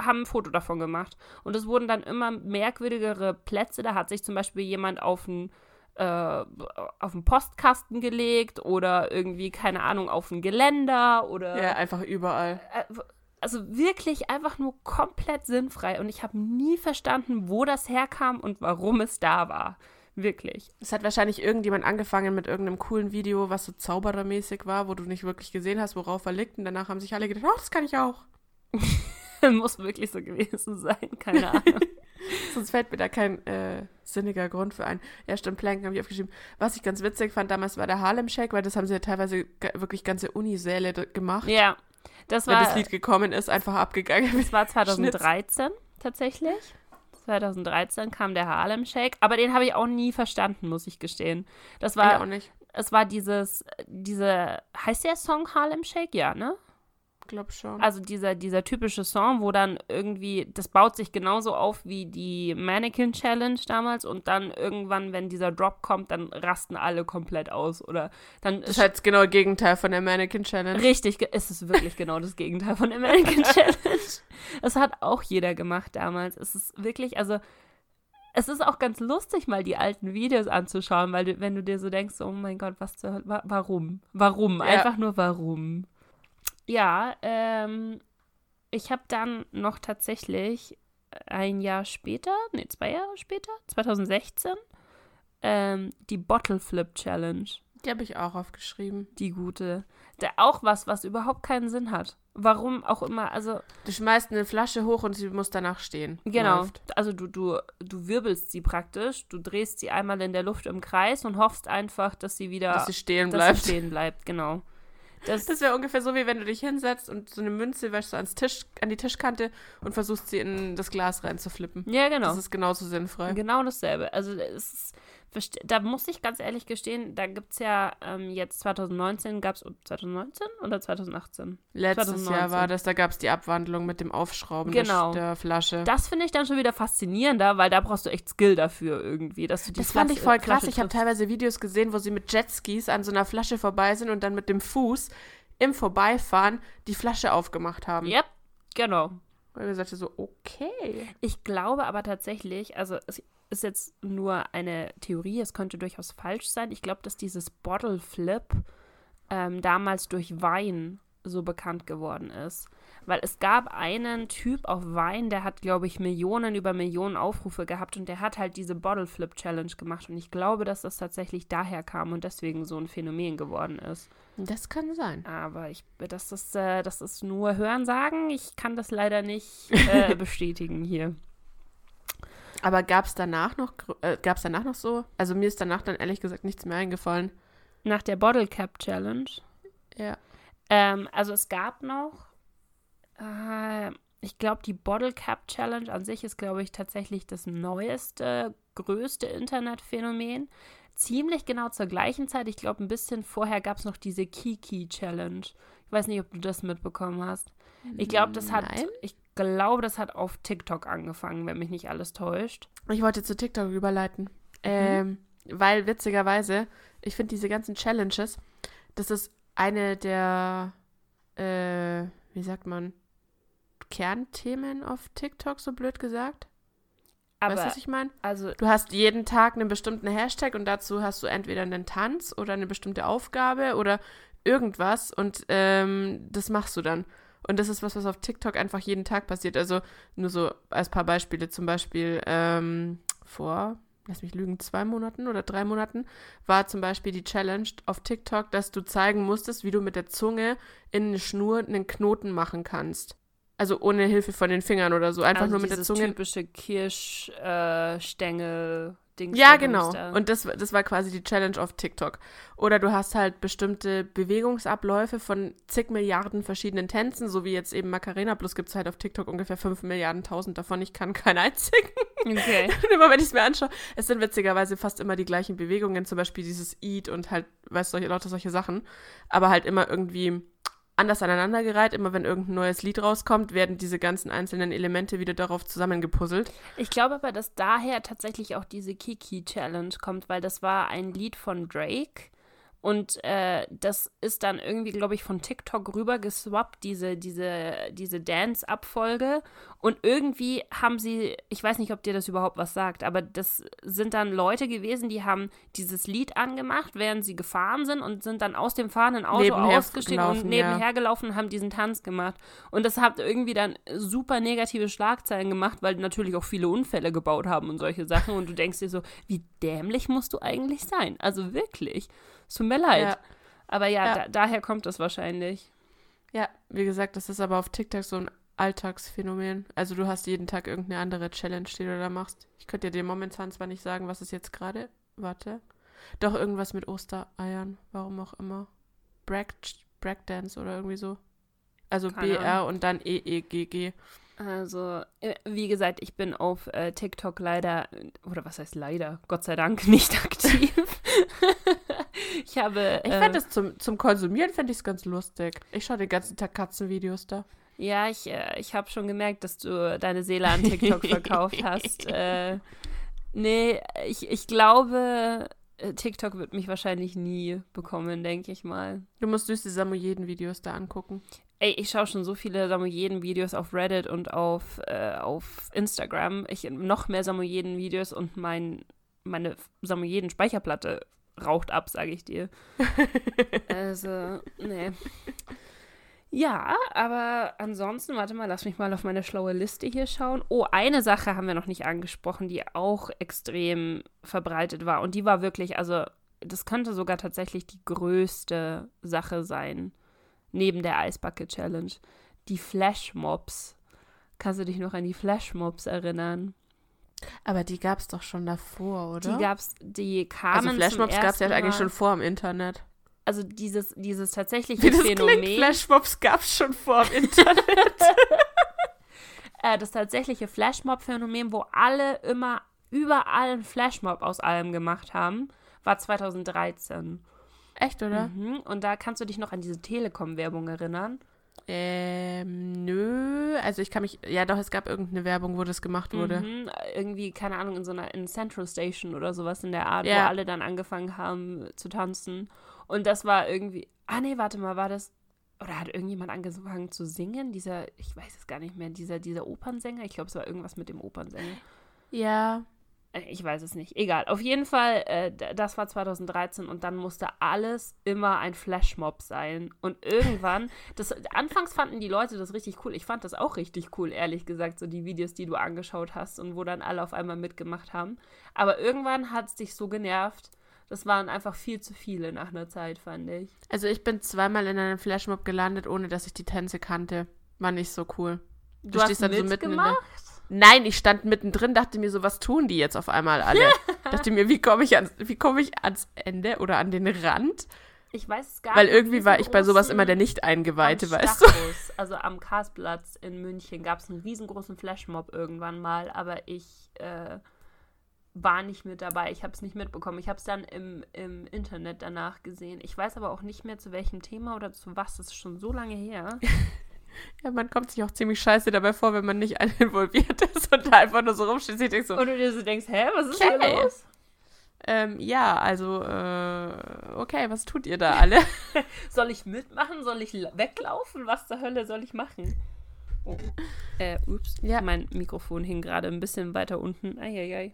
haben ein Foto davon gemacht. Und es wurden dann immer merkwürdigere Plätze. Da hat sich zum Beispiel jemand auf einen, äh, auf einen Postkasten gelegt oder irgendwie, keine Ahnung, auf ein Geländer oder. Ja, einfach überall. Äh, also wirklich einfach nur komplett sinnfrei. Und ich habe nie verstanden, wo das herkam und warum es da war. Wirklich. Es hat wahrscheinlich irgendjemand angefangen mit irgendeinem coolen Video, was so zauberermäßig war, wo du nicht wirklich gesehen hast, worauf er liegt. Und danach haben sich alle gedacht, oh, das kann ich auch. Muss wirklich so gewesen sein, keine Ahnung. Sonst fällt mir da kein äh, sinniger Grund für ein. Ja, stimmt, Planken habe ich aufgeschrieben. Was ich ganz witzig fand damals war der Harlem Shake, weil das haben sie ja teilweise wirklich ganze Unisäle gemacht. Ja. Das war, wenn das Lied gekommen ist, einfach abgegangen. Das war 2013 tatsächlich. 2013 kam der Harlem Shake, aber den habe ich auch nie verstanden, muss ich gestehen. Das war ich auch nicht. Es war dieses diese heißt der Song Harlem Shake, ja, ne? Glaube schon. Also dieser, dieser typische Song, wo dann irgendwie, das baut sich genauso auf wie die Mannequin Challenge damals und dann irgendwann, wenn dieser Drop kommt, dann rasten alle komplett aus oder dann. Das ist halt genau das Gegenteil von der Mannequin Challenge. Richtig, es ist wirklich genau das Gegenteil von der Mannequin Challenge. Das hat auch jeder gemacht damals. Es ist wirklich, also es ist auch ganz lustig, mal die alten Videos anzuschauen, weil du, wenn du dir so denkst, oh mein Gott, was zur Hölle, warum? Warum? Ja. Einfach nur warum? Ja, ähm, ich habe dann noch tatsächlich ein Jahr später, nee, zwei Jahre später, 2016, ähm, die Bottle Flip Challenge. Die habe ich auch aufgeschrieben. Die gute. Der auch was, was überhaupt keinen Sinn hat. Warum auch immer, also. Du schmeißt eine Flasche hoch und sie muss danach stehen. Genau. Läuft. Also du, du, du wirbelst sie praktisch, du drehst sie einmal in der Luft im Kreis und hoffst einfach, dass sie wieder. Dass sie stehen dass bleibt. Sie stehen bleibt, genau. Das, das wäre ungefähr so, wie wenn du dich hinsetzt und so eine Münze wäschst du ans Tisch, an die Tischkante und versuchst sie in das Glas reinzuflippen. Ja, genau. Das ist genauso sinnfrei. Genau dasselbe. Also es ist, da muss ich ganz ehrlich gestehen, da gibt es ja ähm, jetzt 2019, gab es 2019 oder 2018? Letztes 2019. Jahr war das, da gab es die Abwandlung mit dem Aufschrauben genau. der, der, Flasche. Das finde ich dann schon wieder faszinierender, weil da brauchst du echt Skill dafür irgendwie. Dass du die das Flasche, fand ich voll krass. Ich habe teilweise Videos gesehen, wo sie mit Jetskis an so einer Flasche vorbei sind und dann mit dem Fuß im Vorbeifahren die Flasche aufgemacht haben. Yep, genau. Weil wir sagten so, okay. Ich glaube aber tatsächlich, also ist jetzt nur eine Theorie, es könnte durchaus falsch sein. Ich glaube, dass dieses Bottle Flip ähm, damals durch Wein so bekannt geworden ist. Weil es gab einen Typ auf Wein, der hat, glaube ich, Millionen über Millionen Aufrufe gehabt und der hat halt diese Bottle Flip Challenge gemacht. Und ich glaube, dass das tatsächlich daher kam und deswegen so ein Phänomen geworden ist. Das kann sein. Aber ich, das ist, äh, das ist nur Hörensagen. Ich kann das leider nicht äh, bestätigen hier. Aber gab es danach noch, äh, gab es danach noch so? Also mir ist danach dann ehrlich gesagt nichts mehr eingefallen. Nach der Bottle Cap Challenge? Ja. Ähm, also es gab noch, äh, ich glaube, die Bottle Cap Challenge an sich ist, glaube ich, tatsächlich das neueste, größte Internetphänomen ziemlich genau zur gleichen Zeit, ich glaube ein bisschen vorher gab es noch diese Kiki Challenge. Ich weiß nicht, ob du das mitbekommen hast. Ich glaube, das hat Nein. ich glaube, das hat auf TikTok angefangen, wenn mich nicht alles täuscht. Ich wollte zu TikTok überleiten. Mhm. Ähm, weil witzigerweise, ich finde diese ganzen Challenges, das ist eine der äh, wie sagt man, Kernthemen auf TikTok, so blöd gesagt. Aber, weißt du, was ich meine? Also, du hast jeden Tag einen bestimmten Hashtag und dazu hast du entweder einen Tanz oder eine bestimmte Aufgabe oder irgendwas und ähm, das machst du dann. Und das ist was, was auf TikTok einfach jeden Tag passiert. Also nur so als paar Beispiele. Zum Beispiel ähm, vor, lass mich lügen, zwei Monaten oder drei Monaten war zum Beispiel die Challenge auf TikTok, dass du zeigen musstest, wie du mit der Zunge in eine Schnur einen Knoten machen kannst. Also ohne Hilfe von den Fingern oder so. Einfach also nur mit der Zunge. typische Kirschstängel. Äh, Dings ja, genau. Und das, das war quasi die Challenge auf TikTok. Oder du hast halt bestimmte Bewegungsabläufe von zig Milliarden verschiedenen Tänzen, so wie jetzt eben Macarena, plus gibt es halt auf TikTok ungefähr fünf Milliarden tausend davon. Ich kann keinen einzigen. Okay. und immer wenn ich es mir anschaue, es sind witzigerweise fast immer die gleichen Bewegungen, zum Beispiel dieses Eat und halt, weißt du, lauter solche Sachen. Aber halt immer irgendwie anders aneinandergereiht. Immer wenn irgendein neues Lied rauskommt, werden diese ganzen einzelnen Elemente wieder darauf zusammengepuzzelt. Ich glaube aber, dass daher tatsächlich auch diese Kiki-Challenge kommt, weil das war ein Lied von Drake. Und äh, das ist dann irgendwie, glaube ich, von TikTok rüber geswappt, diese, diese, diese Dance-Abfolge. Und irgendwie haben sie, ich weiß nicht, ob dir das überhaupt was sagt, aber das sind dann Leute gewesen, die haben dieses Lied angemacht, während sie gefahren sind und sind dann aus dem fahrenden Auto Nebenher ausgestiegen gelaufen, und nebenher gelaufen und haben diesen Tanz gemacht. Und das hat irgendwie dann super negative Schlagzeilen gemacht, weil natürlich auch viele Unfälle gebaut haben und solche Sachen. Und du denkst dir so, wie dämlich musst du eigentlich sein? Also wirklich. Es tut mir leid. Ja. Aber ja, Ja. Da, daher kommt das wahrscheinlich. Ja, wie gesagt, das ist aber auf TikTok so ein Alltagsphänomen. Also du hast jeden Tag irgendeine andere Challenge, die du da machst. Ich könnte dir momentan zwar nicht sagen, was es jetzt gerade. Warte. Doch irgendwas mit Ostereiern. Warum auch immer. Break, Breakdance oder irgendwie so. Also Keine BR und dann EEGG. Also, äh, wie gesagt, ich bin auf äh, TikTok leider, oder was heißt leider, Gott sei Dank nicht aktiv. ich habe. Ich äh, fände es zum, zum Konsumieren fände ich es ganz lustig. Ich schaue den ganzen Tag Katzenvideos da. Ja, ich, äh, ich habe schon gemerkt, dass du deine Seele an TikTok verkauft hast. Äh, nee, ich, ich glaube, äh, TikTok wird mich wahrscheinlich nie bekommen, denke ich mal. Du musst süße Samoyeden-Videos da angucken. Ey, ich schaue schon so viele Samoyeden-Videos auf Reddit und auf, äh, auf Instagram. Ich noch mehr Samoyeden-Videos und mein, meine Samoyeden-Speicherplatte raucht ab, sage ich dir. also, nee. Ja, aber ansonsten, warte mal, lass mich mal auf meine schlaue Liste hier schauen. Oh, eine Sache haben wir noch nicht angesprochen, die auch extrem verbreitet war. Und die war wirklich, also, das könnte sogar tatsächlich die größte Sache sein neben der Eisbucket Challenge. Die Flashmobs. Kannst du dich noch an die Flashmobs erinnern? Aber die gab es doch schon davor, oder? Die gab's, die kamen also Flashmobs gab es ja eigentlich schon vor im Internet. Also dieses, dieses tatsächliche Wie das Phänomen. klingt, Flashmobs gab es schon vor im Internet. äh, das tatsächliche Flashmob-Phänomen, wo alle immer überall einen Flashmob aus allem gemacht haben, war 2013. Echt, oder? Mhm. Und da kannst du dich noch an diese Telekom-Werbung erinnern. Ähm, nö. Also ich kann mich. Ja, doch, es gab irgendeine Werbung, wo das gemacht wurde. Mhm. Irgendwie, keine Ahnung, in so einer in Central Station oder sowas in der Art, wo Ja. alle dann angefangen haben zu tanzen. Und das war irgendwie. Ah, nee, warte mal, war das. Oder hat irgendjemand angefangen zu singen? Dieser, ich weiß es gar nicht mehr, dieser, dieser Opernsänger? Ich glaube, es war irgendwas mit dem Opernsänger. Ja. Äh, Ich weiß es nicht. Egal. Auf jeden Fall, äh, das war 2013 und dann musste alles immer ein Flashmob sein. Und irgendwann, das, anfangs fanden die Leute das richtig cool. Ich fand das auch richtig cool, ehrlich gesagt, so die Videos, die du angeschaut hast und wo dann alle auf einmal mitgemacht haben. Aber irgendwann hat es dich so genervt. Das waren einfach viel zu viele nach einer Zeit, fand ich. Also ich bin zweimal in einem Flashmob gelandet, ohne dass ich die Tänze kannte. War nicht so cool. Du, hast stehst dann so Nein, ich stand mittendrin, dachte mir so, was tun die jetzt auf einmal alle? dachte mir, wie komme ich, ans, wie komme ich ans Ende oder an den Rand? ich weiß es gar Weil nicht. irgendwie war ich bei sowas immer der Nicht-Eingeweihte, weißt du? Also am Karlsplatz in München gab es einen riesengroßen Flashmob irgendwann mal, aber ich äh, war nicht mit dabei. Ich habe es nicht mitbekommen. Ich habe es dann im, im Internet danach gesehen. Ich weiß aber auch nicht mehr zu welchem Thema oder zu was. Das ist schon so lange her. Ja, man kommt sich auch ziemlich scheiße dabei vor, wenn man nicht involviert ist und da einfach nur so rumsteht. Ich denke so, Und du dir so denkst, hä, was ist Okay. hier los? ähm, ja, also, äh, okay, was tut ihr da alle? Soll ich mitmachen? Soll ich la- weglaufen? Was zur Hölle soll ich machen? Oh. Äh, ups. Ja. Mein Mikrofon hing gerade ein bisschen weiter unten. Eieiei.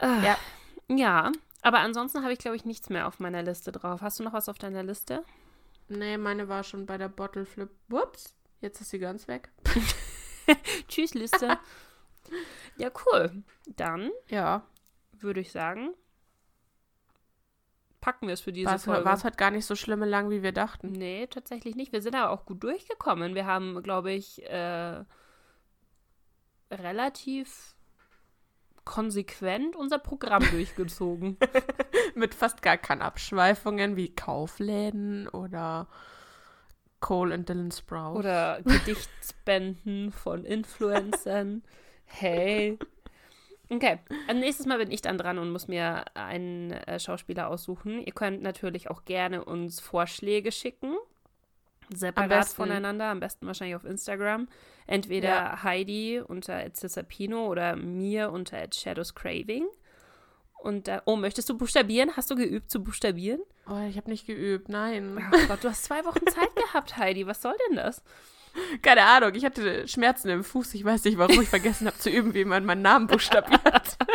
Ah, Ja. Ja, aber ansonsten habe ich, glaube ich, nichts mehr auf meiner Liste drauf. Hast du noch was auf deiner Liste? Nee, meine war schon bei der Bottle Flip. Whoops, jetzt ist sie ganz weg. Tschüss, Liste. ja, cool. Dann Ja, würde ich sagen, packen wir es für diese war es Folge. war es halt gar nicht so schlimm lang, wie wir dachten. Nee, tatsächlich nicht. Wir sind aber auch gut durchgekommen. Wir haben, glaube ich, äh, relativ konsequent unser Programm durchgezogen. Mit fast gar keinen Abschweifungen wie Kaufläden oder Cole and Dylan Sprouse. Oder Gedichtsbänden von Influencern. Hey. Okay, also nächstes Mal bin ich dann dran und muss mir einen äh, Schauspieler aussuchen. Ihr könnt natürlich auch gerne uns Vorschläge schicken. Separat besten- voneinander, am besten wahrscheinlich auf Instagram. Entweder Ja. Heidi unter Cesapino oder mir unter Shadows Craving. Und da, oh, möchtest du buchstabieren? Hast du geübt zu buchstabieren? Oh, ich habe nicht geübt, nein. Oh Gott, du hast zwei Wochen Zeit gehabt, Heidi. Was soll denn das? Keine Ahnung, ich hatte Schmerzen im Fuß. Ich weiß nicht, warum ich vergessen habe zu üben, wie man meinen Namen buchstabiert.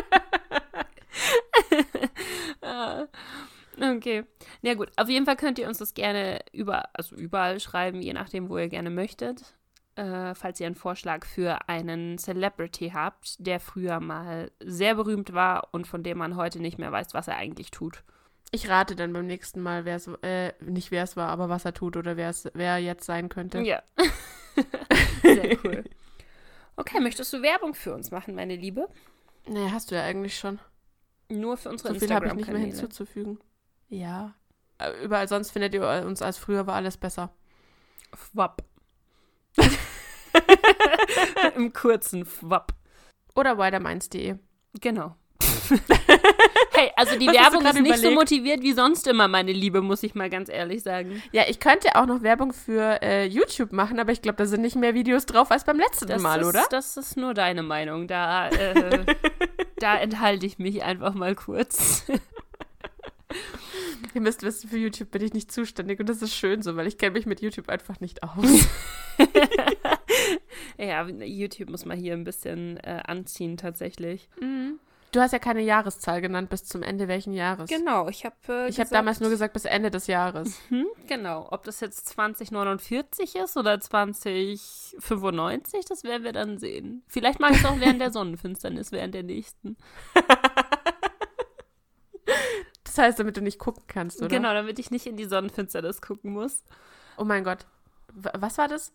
Ah, Okay. Ja gut, auf jeden Fall könnt ihr uns das gerne über, also überall schreiben, je nachdem, wo ihr gerne möchtet. Äh, falls ihr einen Vorschlag für einen Celebrity habt, der früher mal sehr berühmt war und von dem man heute nicht mehr weiß, was er eigentlich tut. Ich rate dann beim nächsten Mal, wer es, äh, nicht wer es war, aber was er tut oder wer es, wer jetzt sein könnte. Ja. sehr cool. Okay, möchtest du Werbung für uns machen, meine Liebe? Nee, hast du ja eigentlich schon. Nur für unsere So viel habe ich nicht mehr hinzuzufügen. Ja. Äh, Überall sonst findet ihr uns als früher war alles besser. Fwapp. Im kurzen Fwapp. Oder widerminds.de. Genau. hey, also die Was Werbung ist nicht so überlegt? motiviert wie sonst immer, meine Liebe, muss ich mal ganz ehrlich sagen. Ja, ich könnte auch noch Werbung für äh, YouTube machen, aber ich glaube, da sind nicht mehr Videos drauf als beim letzten Das Mal, ist, oder? Das ist nur deine Meinung. Da, äh, da enthalte ich mich einfach mal kurz. Ihr müsst wissen, für YouTube bin ich nicht zuständig und das ist schön so, weil ich kenne mich mit YouTube einfach nicht aus. Ja, YouTube muss man hier ein bisschen äh, anziehen tatsächlich. Du hast ja keine Jahreszahl genannt, bis zum Ende welchen Jahres? Genau, ich habe äh, Ich habe damals nur gesagt, bis Ende des Jahres. Hm, genau, ob das jetzt 2049 ist oder 2095, das werden wir dann sehen. Vielleicht mache ich es auch während der Sonnenfinsternis, während der nächsten. Das heißt, damit du nicht gucken kannst, oder? Genau, damit ich nicht in die Sonnenfinsternis gucken muss. Oh mein Gott. W was war das?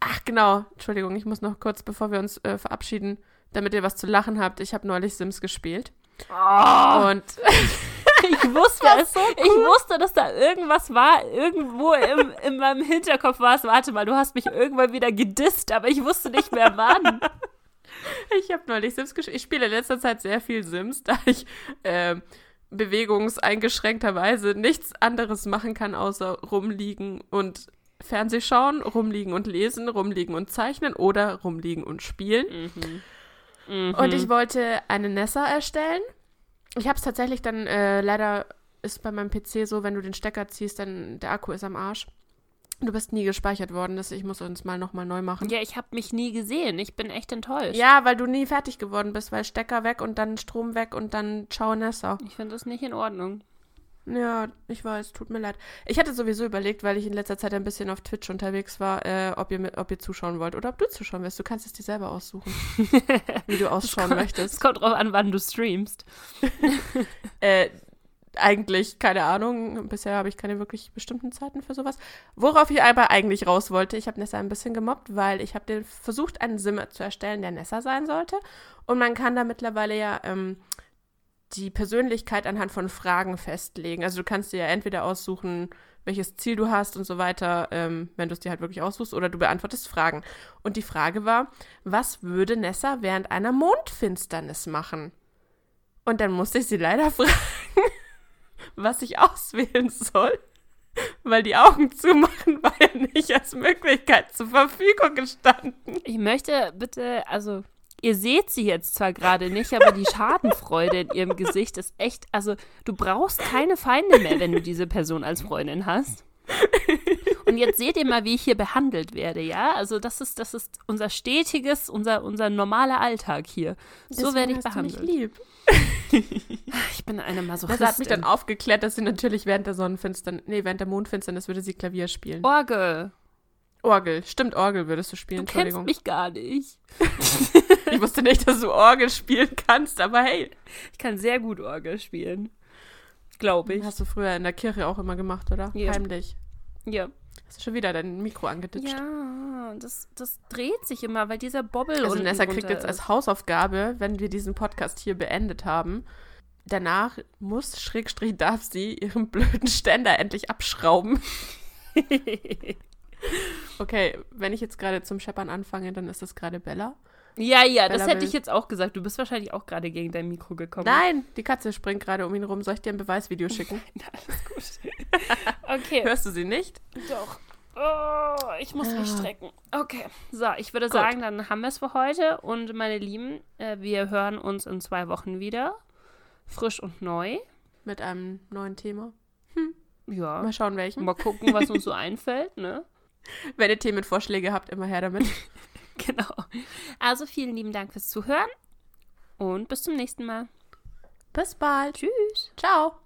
Ach, genau. Entschuldigung, ich muss noch kurz, bevor wir uns äh, verabschieden, damit ihr was zu lachen habt. Ich habe neulich Sims gespielt. Oh, Und ich wusste es. Ich wusste, dass da irgendwas war. Irgendwo im, in meinem Hinterkopf war es. Warte mal, du hast mich irgendwann wieder gedisst, aber ich wusste nicht mehr wann. ich habe neulich Sims gespielt. Ich spiele in letzter Zeit sehr viel Sims, da ich ähm, bewegungseingeschränkterweise nichts anderes machen kann, außer rumliegen und Fernseh schauen, rumliegen und lesen, rumliegen und zeichnen oder rumliegen und spielen. Mhm. Und ich wollte eine Nessa erstellen. Ich habe es tatsächlich dann, äh, leider ist bei meinem PC so, wenn du den Stecker ziehst, dann der Akku ist am Arsch. Du bist nie gespeichert worden, das ich muss uns mal nochmal neu machen. Ja, ich habe mich nie gesehen. Ich bin echt enttäuscht. Ja, weil du nie fertig geworden bist, weil Stecker weg und dann Strom weg und dann ciao Nessa. Ich finde das nicht in Ordnung. Ja, ich weiß, tut mir leid. Ich hatte sowieso überlegt, weil ich in letzter Zeit ein bisschen auf Twitch unterwegs war, äh, ob, ihr, mit- ob ihr zuschauen wollt oder ob du zuschauen willst. Du kannst es dir selber aussuchen, wie du ausschauen Es möchtest. kommt drauf an, wann du streamst. Äh, eigentlich, keine Ahnung. Bisher habe ich keine wirklich bestimmten Zeiten für sowas. Worauf ich aber eigentlich raus wollte, ich habe Nessa ein bisschen gemobbt, weil ich habe versucht, einen Sim zu erstellen, der Nessa sein sollte. Und man kann da mittlerweile ja ähm, die Persönlichkeit anhand von Fragen festlegen. Also du kannst dir ja entweder aussuchen, welches Ziel du hast und so weiter, ähm, wenn du es dir halt wirklich aussuchst, oder du beantwortest Fragen. Und die Frage war, was würde Nessa während einer Mondfinsternis machen? Und dann musste ich sie leider fragen, was ich auswählen soll. Weil die Augen zumachen war ja nicht als Möglichkeit zur Verfügung gestanden. Ich möchte bitte, also, ihr seht sie jetzt zwar gerade nicht, aber die Schadenfreude in ihrem Gesicht ist echt, also, du brauchst keine Feinde mehr, wenn du diese Person als Freundin hast. Und jetzt seht ihr mal, wie ich hier behandelt werde, ja? Also, das ist, das ist unser stetiges, unser, unser normaler Alltag hier. So werde ich Deswegen hast du behandelt. mich lieb. Ich bin eine Das Masochistin. hat mich dann aufgeklärt, dass sie natürlich während der Sonnenfinsternis, nee, während der Mondfinsternis würde sie Klavier spielen. Orgel, Orgel, stimmt, Orgel würdest du spielen, du kennst Entschuldigung. mich gar nicht. Ich wusste nicht, dass du Orgel spielen kannst, aber hey. Ich kann sehr gut Orgel spielen. Glaube ich. Hast du früher in der Kirche auch immer gemacht, oder? Ja. Heimlich. Ja. Hast du schon wieder dein Mikro angeditscht? Ja, das, das dreht sich immer, weil dieser Bobbel Also Nessa kriegt jetzt als. Hausaufgabe, wenn wir diesen Podcast hier beendet haben, danach muss, Schrägstrich darf sie ihren blöden Ständer endlich abschrauben. Okay, wenn ich jetzt gerade zum Scheppern anfange, dann ist das gerade Bella. Ja, ja, das Bella hätte will- ich jetzt auch gesagt. Du bist wahrscheinlich auch gerade gegen dein Mikro gekommen. Nein, die Katze springt gerade um ihn rum. Soll ich dir ein Beweisvideo schicken? Alles gut. okay. Hörst du sie nicht? Doch. Oh, ich muss mich Ah. strecken. Okay. So, ich würde Gut. sagen, dann haben wir es für heute. Und meine Lieben, äh, wir hören uns in zwei Wochen wieder. Frisch und neu. Mit einem neuen Thema. Ja. Mal schauen, welchen. Mal gucken, was uns so einfällt, ne? Wenn ihr Themenvorschläge habt, immer her damit. Genau. Also vielen lieben Dank fürs Zuhören und bis zum nächsten Mal. Bis bald. Tschüss. Ciao.